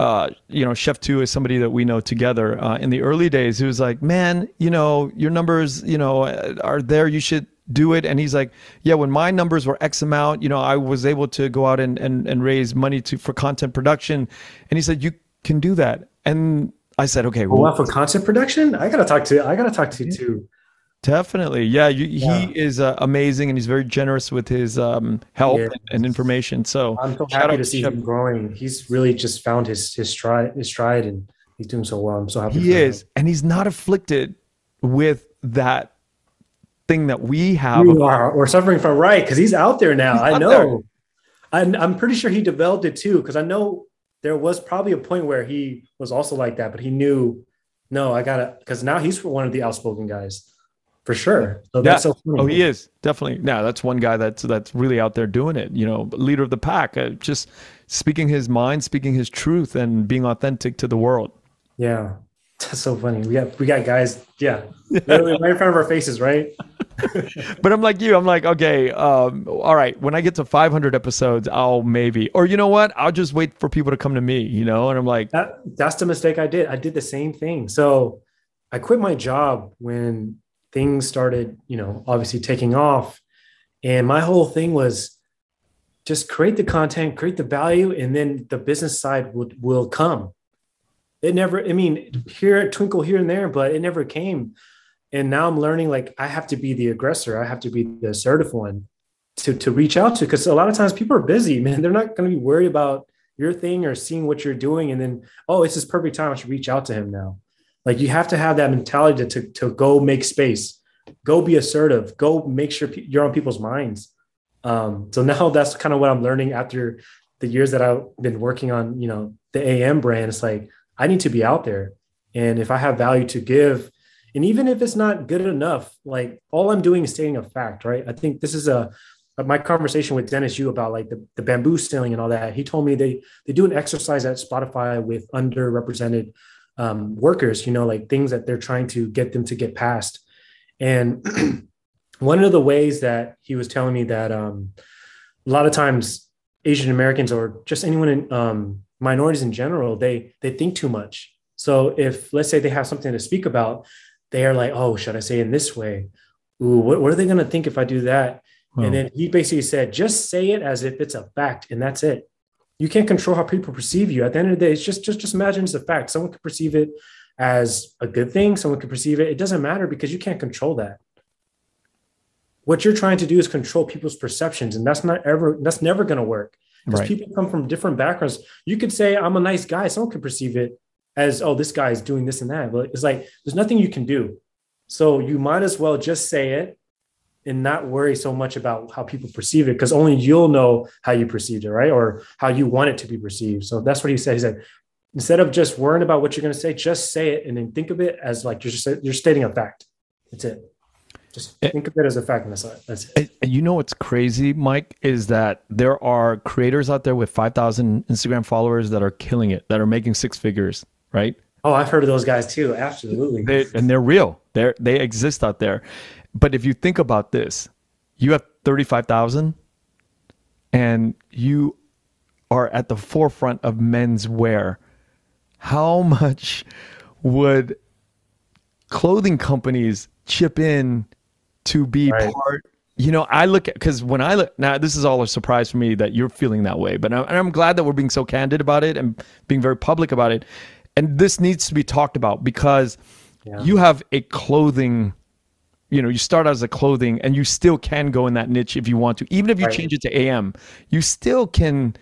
uh, you know, Chef Tu is somebody that we know together. Uh, in the early days, he was like, "Man, you know, your numbers, you know, are there. You should do it." And he's like, "Yeah, when my numbers were X amount, you know, I was able to go out and and, and raise money to for content production." And he said, "You can do that." And I said, okay, well, well for content production, I gotta talk to I gotta talk to you too. Definitely, yeah. You, yeah. He is uh, amazing, and he's very generous with his um, help and, and, information. So I'm so happy to see Chef. him growing. He's really just found his his stride, his stride, and he's doing so well. I'm so happy. He is, him. and he's not afflicted with that thing that we have. We are. We're suffering from right because he's out there now. I know. I'm, I'm pretty sure he developed it too because I know there was probably a point where he was also like that, but he knew, no, I gotta, because now he's one of the outspoken guys for sure. So yeah. So oh, he is definitely. Yeah, that's one guy that's that's really out there doing it. You know, leader of the pack, uh, just speaking his mind, speaking his truth, and being authentic to the world. Yeah, that's so funny. We got we got guys, yeah, literally right in front of our faces, right? but I'm like you. I'm like, okay, um, all right. When I get to 500 episodes, I'll maybe, or you know what? I'll just wait for people to come to me. You know, and I'm like, that, that's the mistake I did. I did the same thing. So I quit my job when things started, you know, obviously taking off, and my whole thing was just create the content, create the value, and then the business side would will come. It never. I mean, here twinkle here and there, but it never came. And now i'm learning like i have to be the aggressor. I have to be the assertive one to to reach out to because a lot of times people are busy man. They're not going to be worried about your thing or seeing what you're doing and then oh it's this perfect time. I should reach out to him now like you have to have that mentality to, to, to go make space. Go be assertive. Go make sure you're on people's minds. Um, so now that's kind of what i'm learning after the years that i've been working on you know the am brand. It's like i need to be out there. And if i have value to give and even if it's not good enough, like all I'm doing is stating a fact, right? I think this is a, my conversation with Dennis Yu about like the, the bamboo ceiling and all that. He told me they they do an exercise at Spotify with underrepresented um, workers, you know, like things that they're trying to get them to get past. And one of the ways that he was telling me that um, a lot of times Asian Americans or just anyone in um, minorities in general, they they think too much. So if let's say they have something to speak about, they are like, oh, should I say in this way? Ooh, what, what are they going to think if I do that? Hmm. And then he basically said, just say it as if it's a fact, and that's it. You can't control how people perceive you. At the end of the day, it's just just just imagine it's a fact. Someone could perceive it as a good thing. Someone could perceive it. It doesn't matter because you can't control that. what you're trying to do is control people's perceptions, and that's not ever that's never going to work because Right. people come from different backgrounds. You could say I'm a nice guy, someone could perceive it as oh this guy is doing this and that, but it's like there's nothing you can do. So you might as well just say it and not worry so much about how people perceive it because only you'll know how you perceived it, right? Or how you want it to be perceived. So that's what he said. He said, instead of just worrying about what you're going to say, just say it and then think of it as like you're just you're stating a fact. That's it. Just Eh. think of it as a fact, and that's it. That's it. And you know what's crazy, Mike, is that there are creators out there with 5,000 Instagram followers that are killing it, that are making six figures, right? Oh, I've heard of those guys too. Absolutely. They, and they're real. They're, they exist out there. But if you think about this, you have 35,000 and you are at the forefront of men's wear. How much would clothing companies chip in to be Right. part? You know, I look at because when I look now, this is all a surprise for me that you're feeling that way. But I'm, and I'm glad that we're being so candid about it and being very public about it. And this needs to be talked about because Yeah. you have a clothing you know you start out as a clothing and you still can go in that niche if you want to even if you Right. change it to am you still can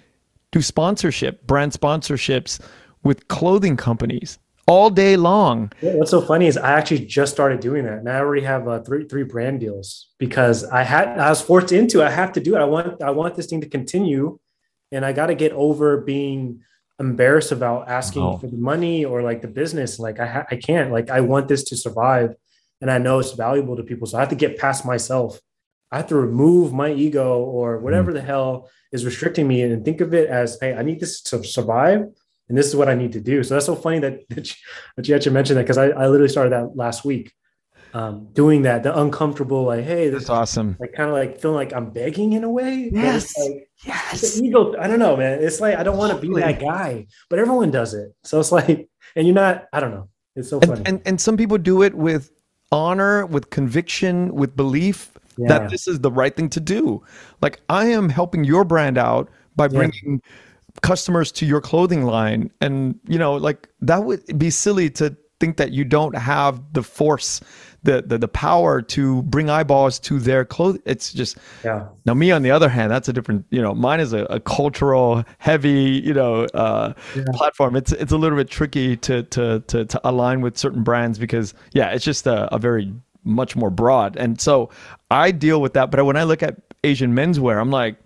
do sponsorship brand sponsorships with clothing companies all day long Yeah, What's so funny is I actually just started doing that, and I already have uh, three three brand deals because I had I was forced into. it. I have to do it. I want I want this thing to continue, and I got to get over being embarrassed about asking Wow. for the money or like the business. Like I ha- I can't. Like I want this to survive, and I know it's valuable to people. So I have to get past myself. I have to remove my ego or whatever the hell is restricting me, and think of it as, hey, I need this to survive and this is what I need to do. So that's so funny that that you, that you actually mentioned that because I, I literally started that last week, um, doing that the uncomfortable like hey this that's awesome like kind of like feeling like I'm begging in a way. Yes. like, yes ego. I don't know, man. It's like I don't want to be that guy, but everyone does it. So it's like, and you're not. I don't know. It's so funny. and, and and some people do it with honor with conviction with belief Yeah. that this is the right thing to do like i am helping your brand out by Yeah. bringing customers to your clothing line and you know like that would be silly to think that you don't have the force the the, the power to bring eyeballs to their clothes. it's just yeah, now, me on the other hand, that's a different. You know, mine is a, a cultural heavy, you know, uh, Yeah. platform. It's it's a little bit tricky to to to to align with certain brands because yeah, it's just a, a very much more broad. And so I deal with that. But when I look at Asian menswear, I'm like,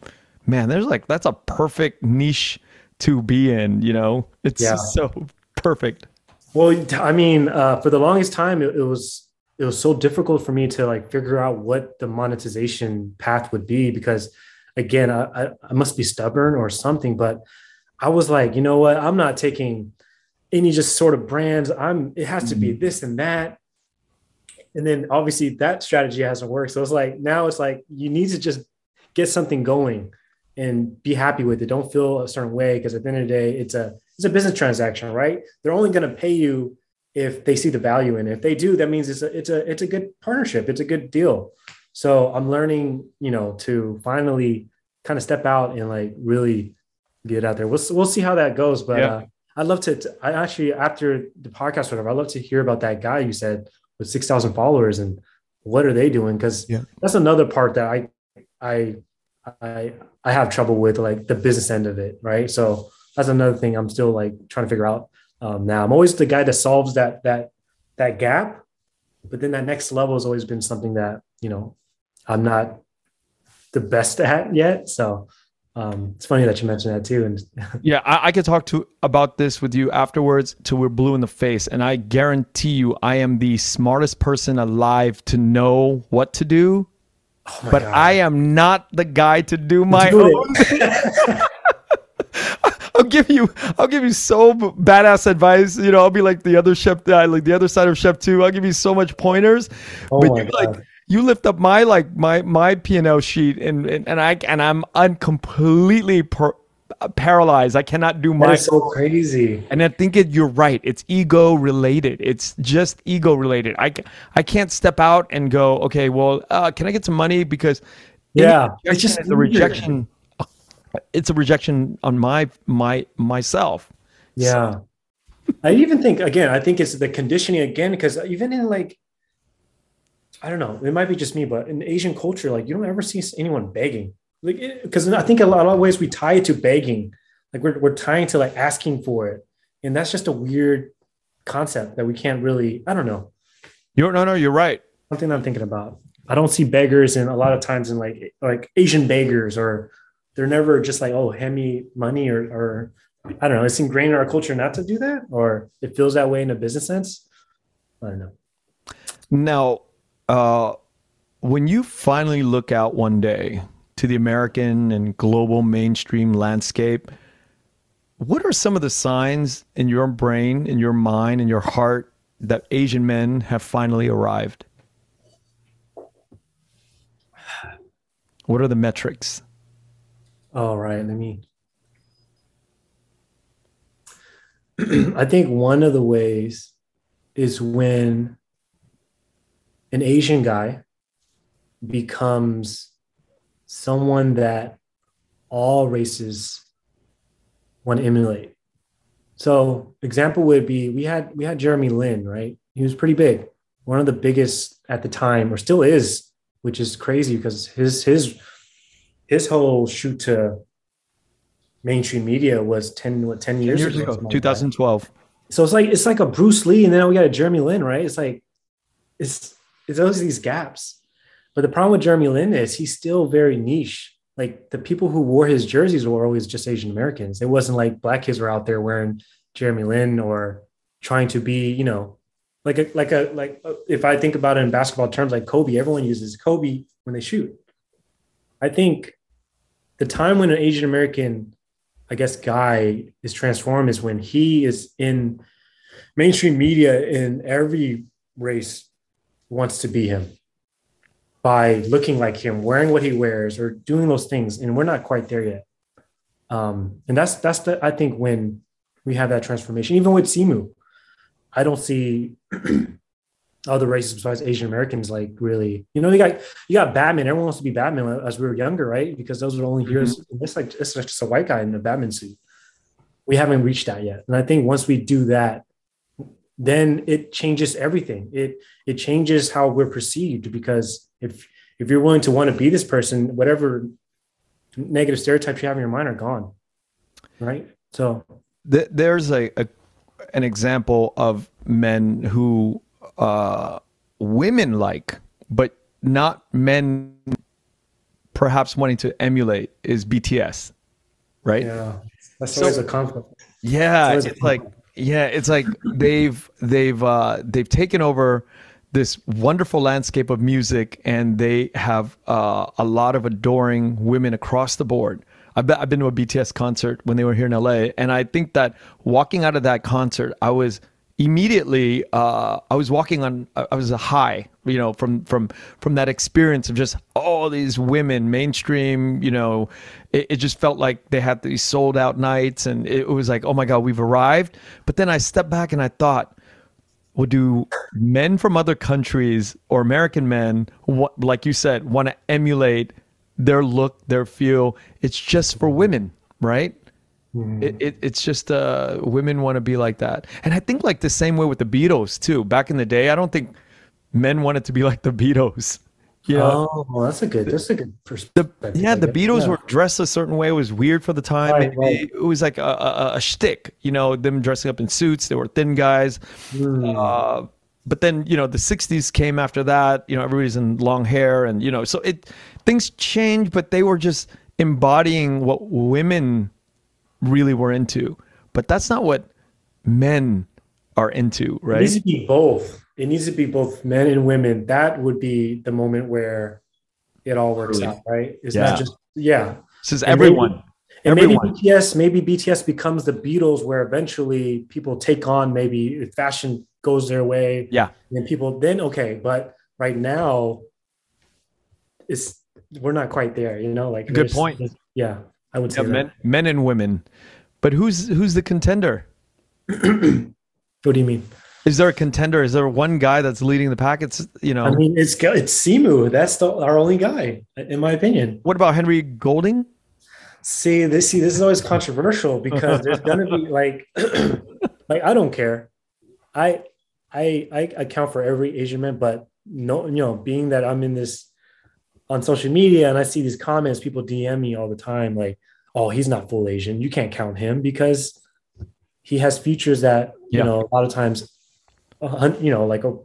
man, there's like that's a perfect niche to be in. You know, it's Yeah. so perfect. Well, I mean, uh, for the longest time, it, it was it was so difficult for me to like figure out what the monetization path would be because, again, I, I, must be stubborn or something. But I was like, you know what? I'm not taking any just sort of brands. I'm. It has to be mm-hmm. this and that. And then obviously that strategy hasn't worked. So it's like now it's like you need to just get something going and be happy with it. Don't feel a certain way because at the end of the day, it's a it's a business transaction, right? They're only going to pay you if they see the value in it. If they do, that means it's a it's a it's a good partnership. It's a good deal. So I'm learning, you know, to finally kind of step out and like really get out there. We'll we'll see how that goes, but Yeah. uh, I'd love to. I actually after the podcast, whatever, I'd love to hear about that guy you said with six thousand followers and what are they doing? Because Yeah. that's another part that I I I I have trouble with, like the business end of it, right? So that's another thing I'm still like trying to figure out um, now. I'm always the guy that solves that that that gap, but then that next level has always been something that you know I'm not the best at yet. So um, it's funny that you mentioned that too. And Yeah, I, I could talk to about this with you afterwards till we're blue in the face, and I guarantee you, I am the smartest person alive to know what to do. oh but God. I am not the guy to do my Do own. I'll give you, I'll give you so badass advice. You know, I'll be like the other chef, uh, like the other side of chef Tu. I'll give you so much pointers. Oh but you like, you lift up my like my my P and L sheet, and, and and I and I'm un- completely per- paralyzed. I cannot do my is so crazy. and I think it, you're right. It's ego related. It's just ego related. I, I can't step out and go, okay, well, uh, can I get some money? Because Yeah, it's just the rejection. It's a rejection on my my myself. Yeah. I even think again, I think it's the conditioning again, because even in like I don't know. It might be just me, but in Asian culture, like you don't ever see anyone begging. Like, because I think a lot of ways we tie it to begging. Like we're we're tying to like asking for it, and that's just a weird concept that we can't really. I don't know. You're no, no. You're right. Something I'm thinking about. I don't see beggars, and a lot of times in like like Asian beggars, or they're never just like, oh, hand me money, or or I don't know. It's ingrained in our culture not to do that, or it feels that way in a business sense. I don't know. Now, uh, when you finally look out one day to the American and global mainstream landscape, what are some of the signs in your brain, in your mind, in your heart that Asian men have finally arrived? What are the metrics? All right, let me. I think one of the ways is when an Asian guy becomes someone that all races want to emulate. So example would be we had we had Jeremy Lin, right? He was pretty big, one of the biggest at the time, or still is, which is crazy because his his his whole shoot to mainstream media was 10 what 10 years, 10 years ago, ago 2012 so it's like it's like a bruce lee and then we got a jeremy lin right? It's like it's it's always these gaps. But the problem with jeremy lin is he's still very niche. Like the people who wore his jerseys were always just asian americans. It wasn't like black kids were out there wearing jeremy lin or trying to be you know like a like a like uh, if i think about it in basketball terms like kobe everyone uses kobe when they shoot. I think the time when an asian american I guess, guy is transformed is when he is in mainstream media and every race wants to be him by looking like him, wearing what he wears, or doing those things. And we're not quite there yet. Um, and that's that's the I think when we have that transformation. Even with Simu, I don't see other races besides Asian Americans like really, you know, you got you got Batman. Everyone wants to be Batman as we were younger, right? Because those were the only heroes. Mm-hmm. It's like it's just a white guy in a Batman suit. We haven't reached that yet, and I think once we do that, then it changes everything. It it changes how we're perceived because if if you're willing to want to be this person, whatever negative stereotypes you have in your mind are gone, right? So there's a, a an example of men who uh, women like, but not men perhaps wanting to emulate is BTS, right? Yeah, that's always so, a conflict. Yeah, it's, it's like yeah, it's like they've they've uh, they've taken over this wonderful landscape of music, and they have uh, a lot of adoring women across the board. I've been, I've been to a BTS concert when they were here in LA, and I think that walking out of that concert, I was immediately uh, I was walking on I was a high you know from from from that experience of just all these women mainstream you know it, it, just felt like they had these sold out nights and it was like oh my god we've arrived. But then I stepped back and I thought well do men from other countries or American men like you said want to emulate their look their feel? It's just for women right Mm. It, it, it's just uh, women want to be like that, and I think like the same way with the Beatles too. Back in the day, I don't think men wanted to be like the Beatles. Yeah. Oh, well, that's a good. That's a good perspective. The, yeah, the Beatles yeah. were dressed a certain way. It was weird for the time. Right, right. It was like a, a, a shtick, you know, them dressing up in suits. They were thin guys. Mm. Uh, but then, you know, the '60s came after that. You know, everybody's in long hair, and you know, so it things changed, but they were just embodying what women really were into. But that's not what men are into, right? It needs to be both. It needs to be both men and women. That would be the moment where it all works really? out, right? It's yeah. not just yeah. This is everyone. And maybe, and maybe BTS, maybe BTS becomes the Beatles, where eventually people take on maybe fashion goes their way. Yeah. And people then okay, but right now, it's we're not quite there. You know, like good point. Yeah. I would say yeah, men, men and women. But who's who's the contender? what do you mean? Is there a contender? Is there one guy that's leading the pack? It's you know. I mean, it's it's Simu. That's the, our only guy, in my opinion. What about Henry Golding? See this. See this is always controversial because there's gonna be like, like I don't care. I I I account for every Asian man, but no, you know, being that I'm in this on social media and I see these comments, people DM me all the time, like, oh, he's not full Asian. You can't count him because he has features that, Yeah. you know, a lot of times, you know, like a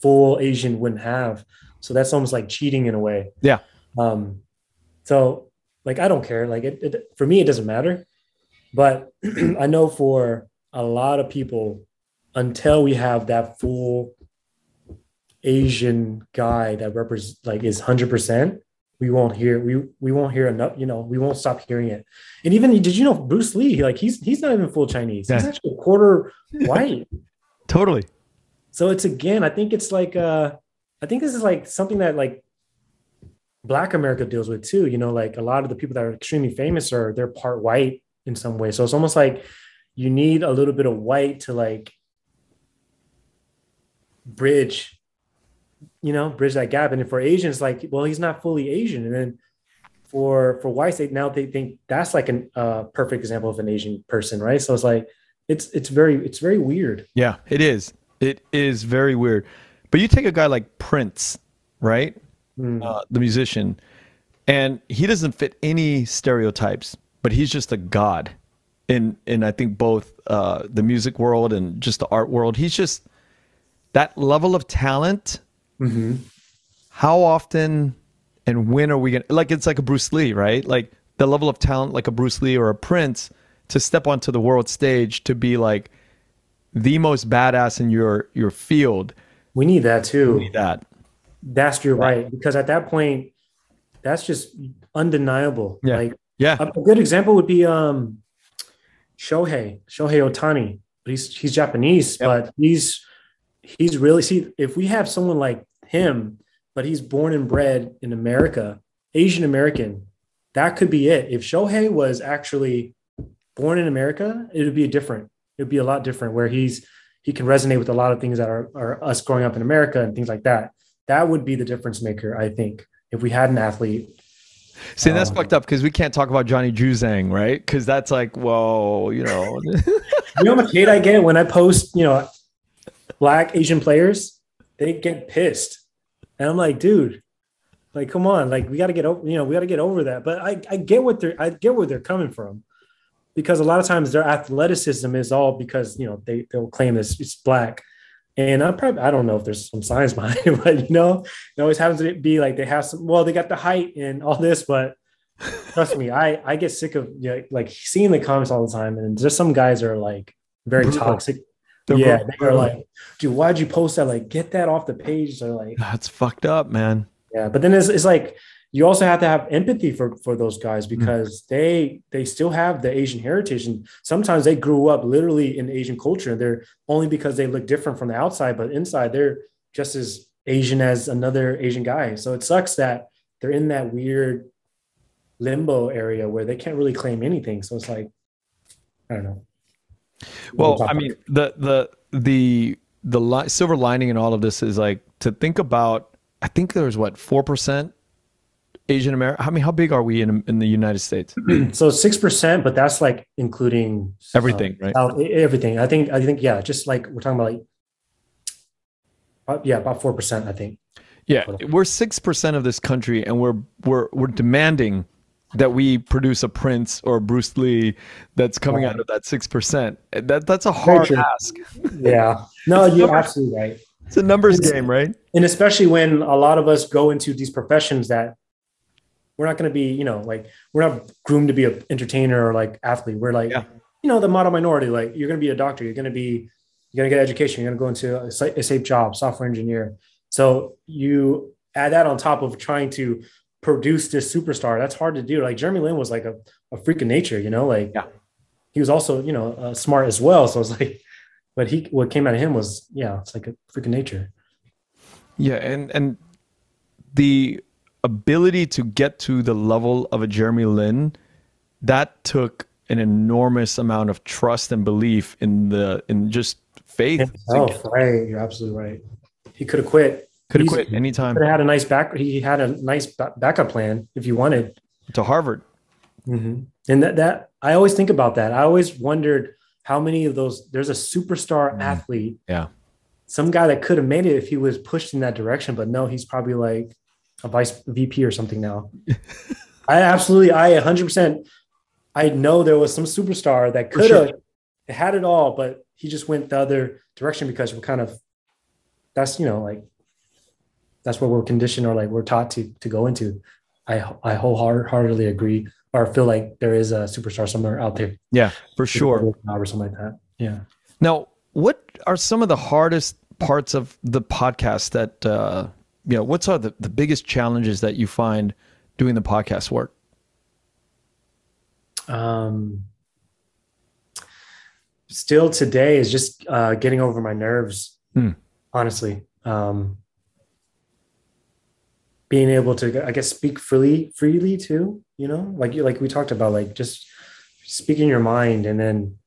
full Asian wouldn't have. So that's almost like cheating in a way. Yeah. Um, so like, I don't care. Like it, it for me, it doesn't matter. But I know for a lot of people, until we have that full Asian guy that represents like is hundred percent, we won't hear we we won't hear enough. You know, we won't stop hearing it. And even did you know Bruce Lee? Like he's he's not even full Chinese. He's actually a quarter white. Totally. so it's again, I think it's like uh, I think this is like something that like Black America deals with too. You know, like a lot of the people that are extremely famous are they're part white in some way. So it's almost like you need a little bit of white to like bridge, you know, bridge that gap. And for Asians, like, well, he's not fully Asian. And then for for whites, they now they think that's like a uh, perfect example of an Asian person, right? So it's like it's it's very it's very weird. Yeah, it is. It is very weird. But you take a guy like Prince, right? Mm. Uh, the musician, and he doesn't fit any stereotypes, but he's just a god in in I think both uh, the music world and just the art world. He's just that level of talent. Mhm. How often and when are we gonna like? It's like a Bruce Lee, right? Like the level of talent, like a Bruce Lee or a Prince, to step onto the world stage to be like the most badass in your your field. We need that too. We Need that. That's you're right because at that point, that's just undeniable. Yeah. Like Yeah. a, good example would be um Shohei Shohei Ohtani. But he's he's Japanese, Yep. but he's he's really see if we have someone like him, but he's born and bred in America, Asian American. That could be it. If Shohei was actually born in America, it would be a different. It would be a lot different where he's he can resonate with a lot of things that are, are us growing up in America and things like that. That would be the difference maker, I think, if we had an athlete. See, that's Um, fucked up because we can't talk about Johnny Juzang, right? Because that's like, whoa, you know. You know how much hate I get when I post, you know, black Asian players? They get pissed. And I'm like, dude, like, come on, like we gotta get over, you know, we gotta get over that. But I, I get what they're I get where they're coming from. Because a lot of times their athleticism is all because you know they they'll claim it's, it's black. And I probably I don't know if there's some science behind it, but you know, it always happens to be like they have some well, they got the height and all this, but trust me, I I get sick of you know, like seeing the comments all the time, and there's some guys are like very toxic. They're yeah, brutal. they're like, dude, why'd you post that? Like, get that off the page. They're like, that's fucked up, man. yeah. But then it's, it's like you also have to have empathy for for those guys Mm-hmm. because they they still have the Asian heritage, and sometimes they grew up literally in Asian culture. They're only because they look different from the outside, but inside they're just as Asian as another Asian guy. So it sucks that they're in that weird limbo area where they can't really claim anything. So it's like, I don't know. Well, I mean, the the the the li- silver lining in all of this is like to think about. I think there's what four percent Asian American. I mean, how big are we in in the United States? So six percent, but that's like including uh, Everything, right? South- everything. I think. I think. Yeah, just like we're talking about, like, uh, yeah, about four percent. I think. Yeah, we're six percent of this country, and we're we're we're demanding that we produce a Prince or a Bruce Lee that's coming out of that six percent. That that's a hard ask. Yeah. No, you're absolutely right. It's a numbers It's- game, right? And especially when a lot of us go into these professions that we're not going to be, you know, like we're not groomed to be an entertainer or like athlete. We're like, Yeah. you know, the model minority. Like you're going to be a doctor. You're going to be, you're going to get education. You're going to go into a, a safe job, software engineer. So you add that on top of trying to produce this superstar. That's hard to do. Like Jeremy Lin was like a, a freak of nature, you know, like Yeah. he was also, you know, uh, smart as well. So it's like, but he, what came out of him was, yeah, it's like a freak of nature. Yeah, and and the ability to get to the level of a Jeremy Lin, that took an enormous amount of trust and belief in the in just faith. Oh, right. You're absolutely right. He could have quit. Could have quit anytime Could have had a nice back. He had a nice ba- backup plan if you wanted. to Harvard. And that that I always think about that. I always wondered how many of those. There's a superstar Mm. athlete. Yeah. some guy that could have made it if he was pushed in that direction. But no, he's probably like a vice VP or something now. I absolutely, I 100%, I know there was some superstar that could have sure. had it all, but he just went the other direction because we're kind of, that's, you know, like, that's what we're conditioned or like we're taught to to go into. I I wholeheartedly agree or feel like there is a superstar somewhere out there. Yeah, for sure. Or something like that. Yeah. Now, what are some of the hardest parts of the podcast that uh, you know? What's are the, the biggest challenges that you find doing the podcast work? Um, still today is just uh, getting over my nerves. Hmm. Honestly, um, being able to, I guess, speak freely, freely too. You know, like you, like we talked about, like just speaking your mind and then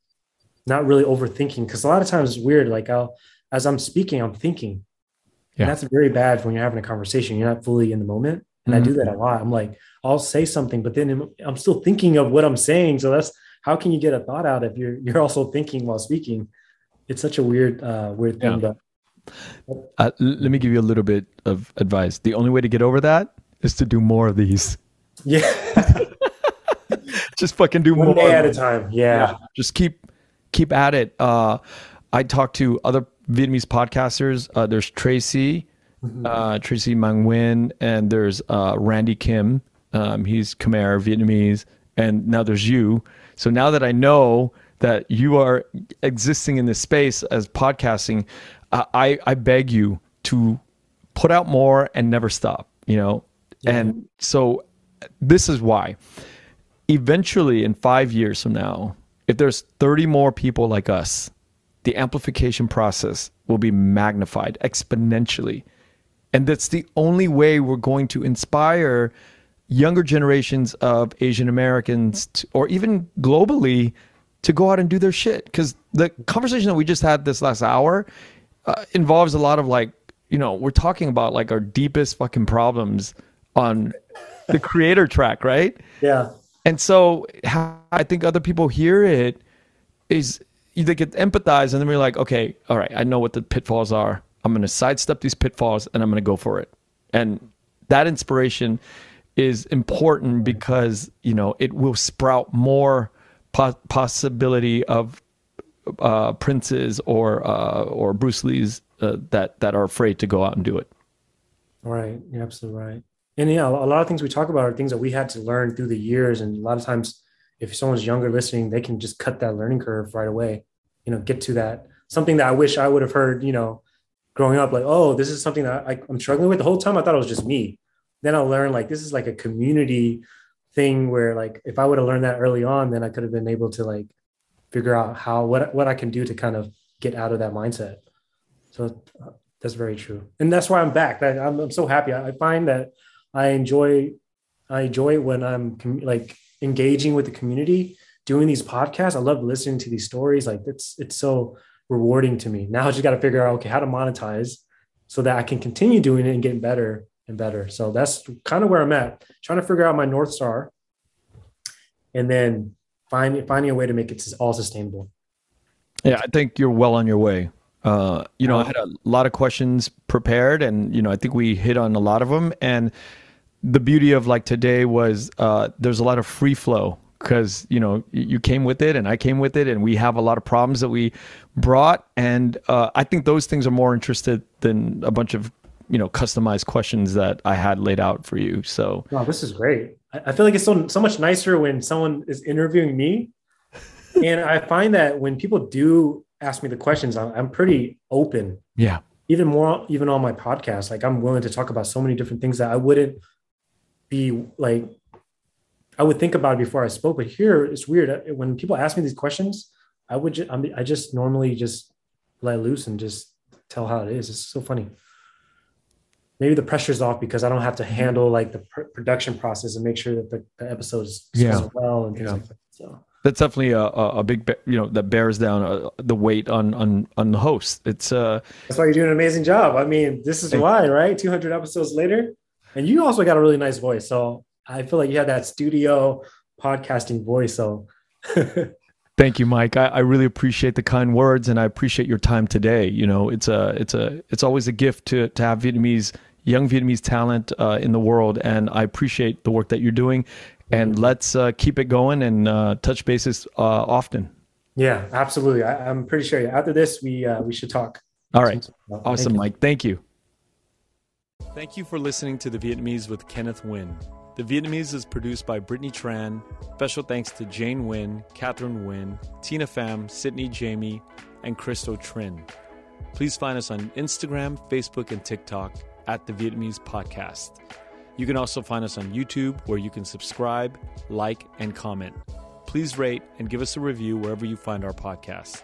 not really overthinking. Because a lot of times it's weird. Like I'll, as I'm speaking, I'm thinking. Yeah. And that's very bad when you're having a conversation. You're not fully in the moment. And mm-hmm. I do that a lot. I'm like, I'll say something, but then I'm still thinking of what I'm saying. So that's how can you get a thought out if you're you're also thinking while speaking? It's such a weird, uh, weird thing. Yeah. But uh, let me give you a little bit of advice. The only way to get over that is to do more of these. Yeah. just fucking do One more day at a time. Yeah. yeah. Just keep keep at it. Uh, I talked to other Vietnamese podcasters. Uh, there's Tracy, mm-hmm. uh, Tracy Mang Nguyen, and there's uh, Randy Kim. Um, he's Khmer Vietnamese, and now there's you. So now that I know that you are existing in this space as podcasting, uh, I I beg you to put out more and never stop. You know, yeah. and so this is why. Eventually, in five years from now, if there's 30 more people like us the amplification process will be magnified exponentially. And that's the only way we're going to inspire younger generations of Asian Americans to, or even globally to go out and do their shit. Because the conversation that we just had this last hour uh, involves a lot of like, you know, we're talking about like our deepest fucking problems on the creator track, right? Yeah. And so how I think other people hear it is they get empathize and then we're like, okay, all right, I know what the pitfalls are. I'm going to sidestep these pitfalls and I'm going to go for it. And that inspiration is important because, you know, it will sprout more po- possibility of uh, princes or uh, or Bruce Lee's uh, that that are afraid to go out and do it. Right, you're absolutely right. And yeah, a lot of things we talk about are things that we had to learn through the years, and a lot of times if someone's younger listening, they can just cut that learning curve right away. You know, get to that something that I wish I would have heard. You know, growing up, like, oh, this is something that I, I'm struggling with. The whole time I thought it was just me. Then I learned like this is like a community thing where like if I would have learned that early on, then I could have been able to like figure out how what what I can do to kind of get out of that mindset. So uh, that's very true, and that's why I'm back. I, I'm, I'm so happy. I, I find that I enjoy I enjoy when I'm com- like engaging with the community, doing these podcasts. I love listening to these stories. Like it's it's so rewarding to me. Now I just got to figure out okay how to monetize so that I can continue doing it and getting better and better. So that's kind of where I'm at, trying to figure out my north star, and then finding finding a way to make it all sustainable. Yeah, I think you're well on your way. Uh, you know, I had a lot of questions prepared, and you know, I think we hit on a lot of them. And the beauty of like today was uh, there's a lot of free flow because you know you came with it and I came with it and we have a lot of problems that we brought and uh, I think those things are more interested than a bunch of you know customized questions that I had laid out for you. So wow, this is great. I feel like it's so so much nicer when someone is interviewing me, and I find that when people do ask me the questions, I'm, I'm pretty open. Yeah. Even more, even on my podcast, like I'm willing to talk about so many different things that I wouldn't be like I would think about it before I spoke, but here it's weird. When people ask me these questions, I would just, I just normally just let loose and just tell how it is. It's so funny. Maybe the pressure's off because I don't have to handle like the pr- production process and make sure that the, the episodes yeah. well and things yeah. like that. So that's definitely a, a big, you know, that bears down uh, the weight on on on the host. It's uh, that's why you're doing an amazing job. I mean, this is why, right? 200 episodes later, and you also got a really nice voice. So I feel like you have that studio podcasting voice. So Thank you, Mike. I, I, really appreciate the kind words, and I appreciate your time today. You know, it's a, it's a, it's always a gift to to have Vietnamese young Vietnamese talent uh, in the world, and I appreciate the work that you're doing. And let's uh, keep it going and uh, touch bases uh, often. Yeah, absolutely. I, am pretty sure after this we uh, we should talk. All right, awesome, Thank Mike. Thank you. Thank you for listening to the Vietnamese with Kenneth Nguyen. The Vietnamese is produced by Brittany Tran. Special thanks to Jane Nguyen, Catherine Nguyen, Tina Pham, Sydney Jamie, and Christo Trin. Please find us on Instagram, Facebook, and TikTok at the Vietnamese Podcast. You can also find us on YouTube where you can subscribe, like, and comment. Please rate and give us a review wherever you find our podcast.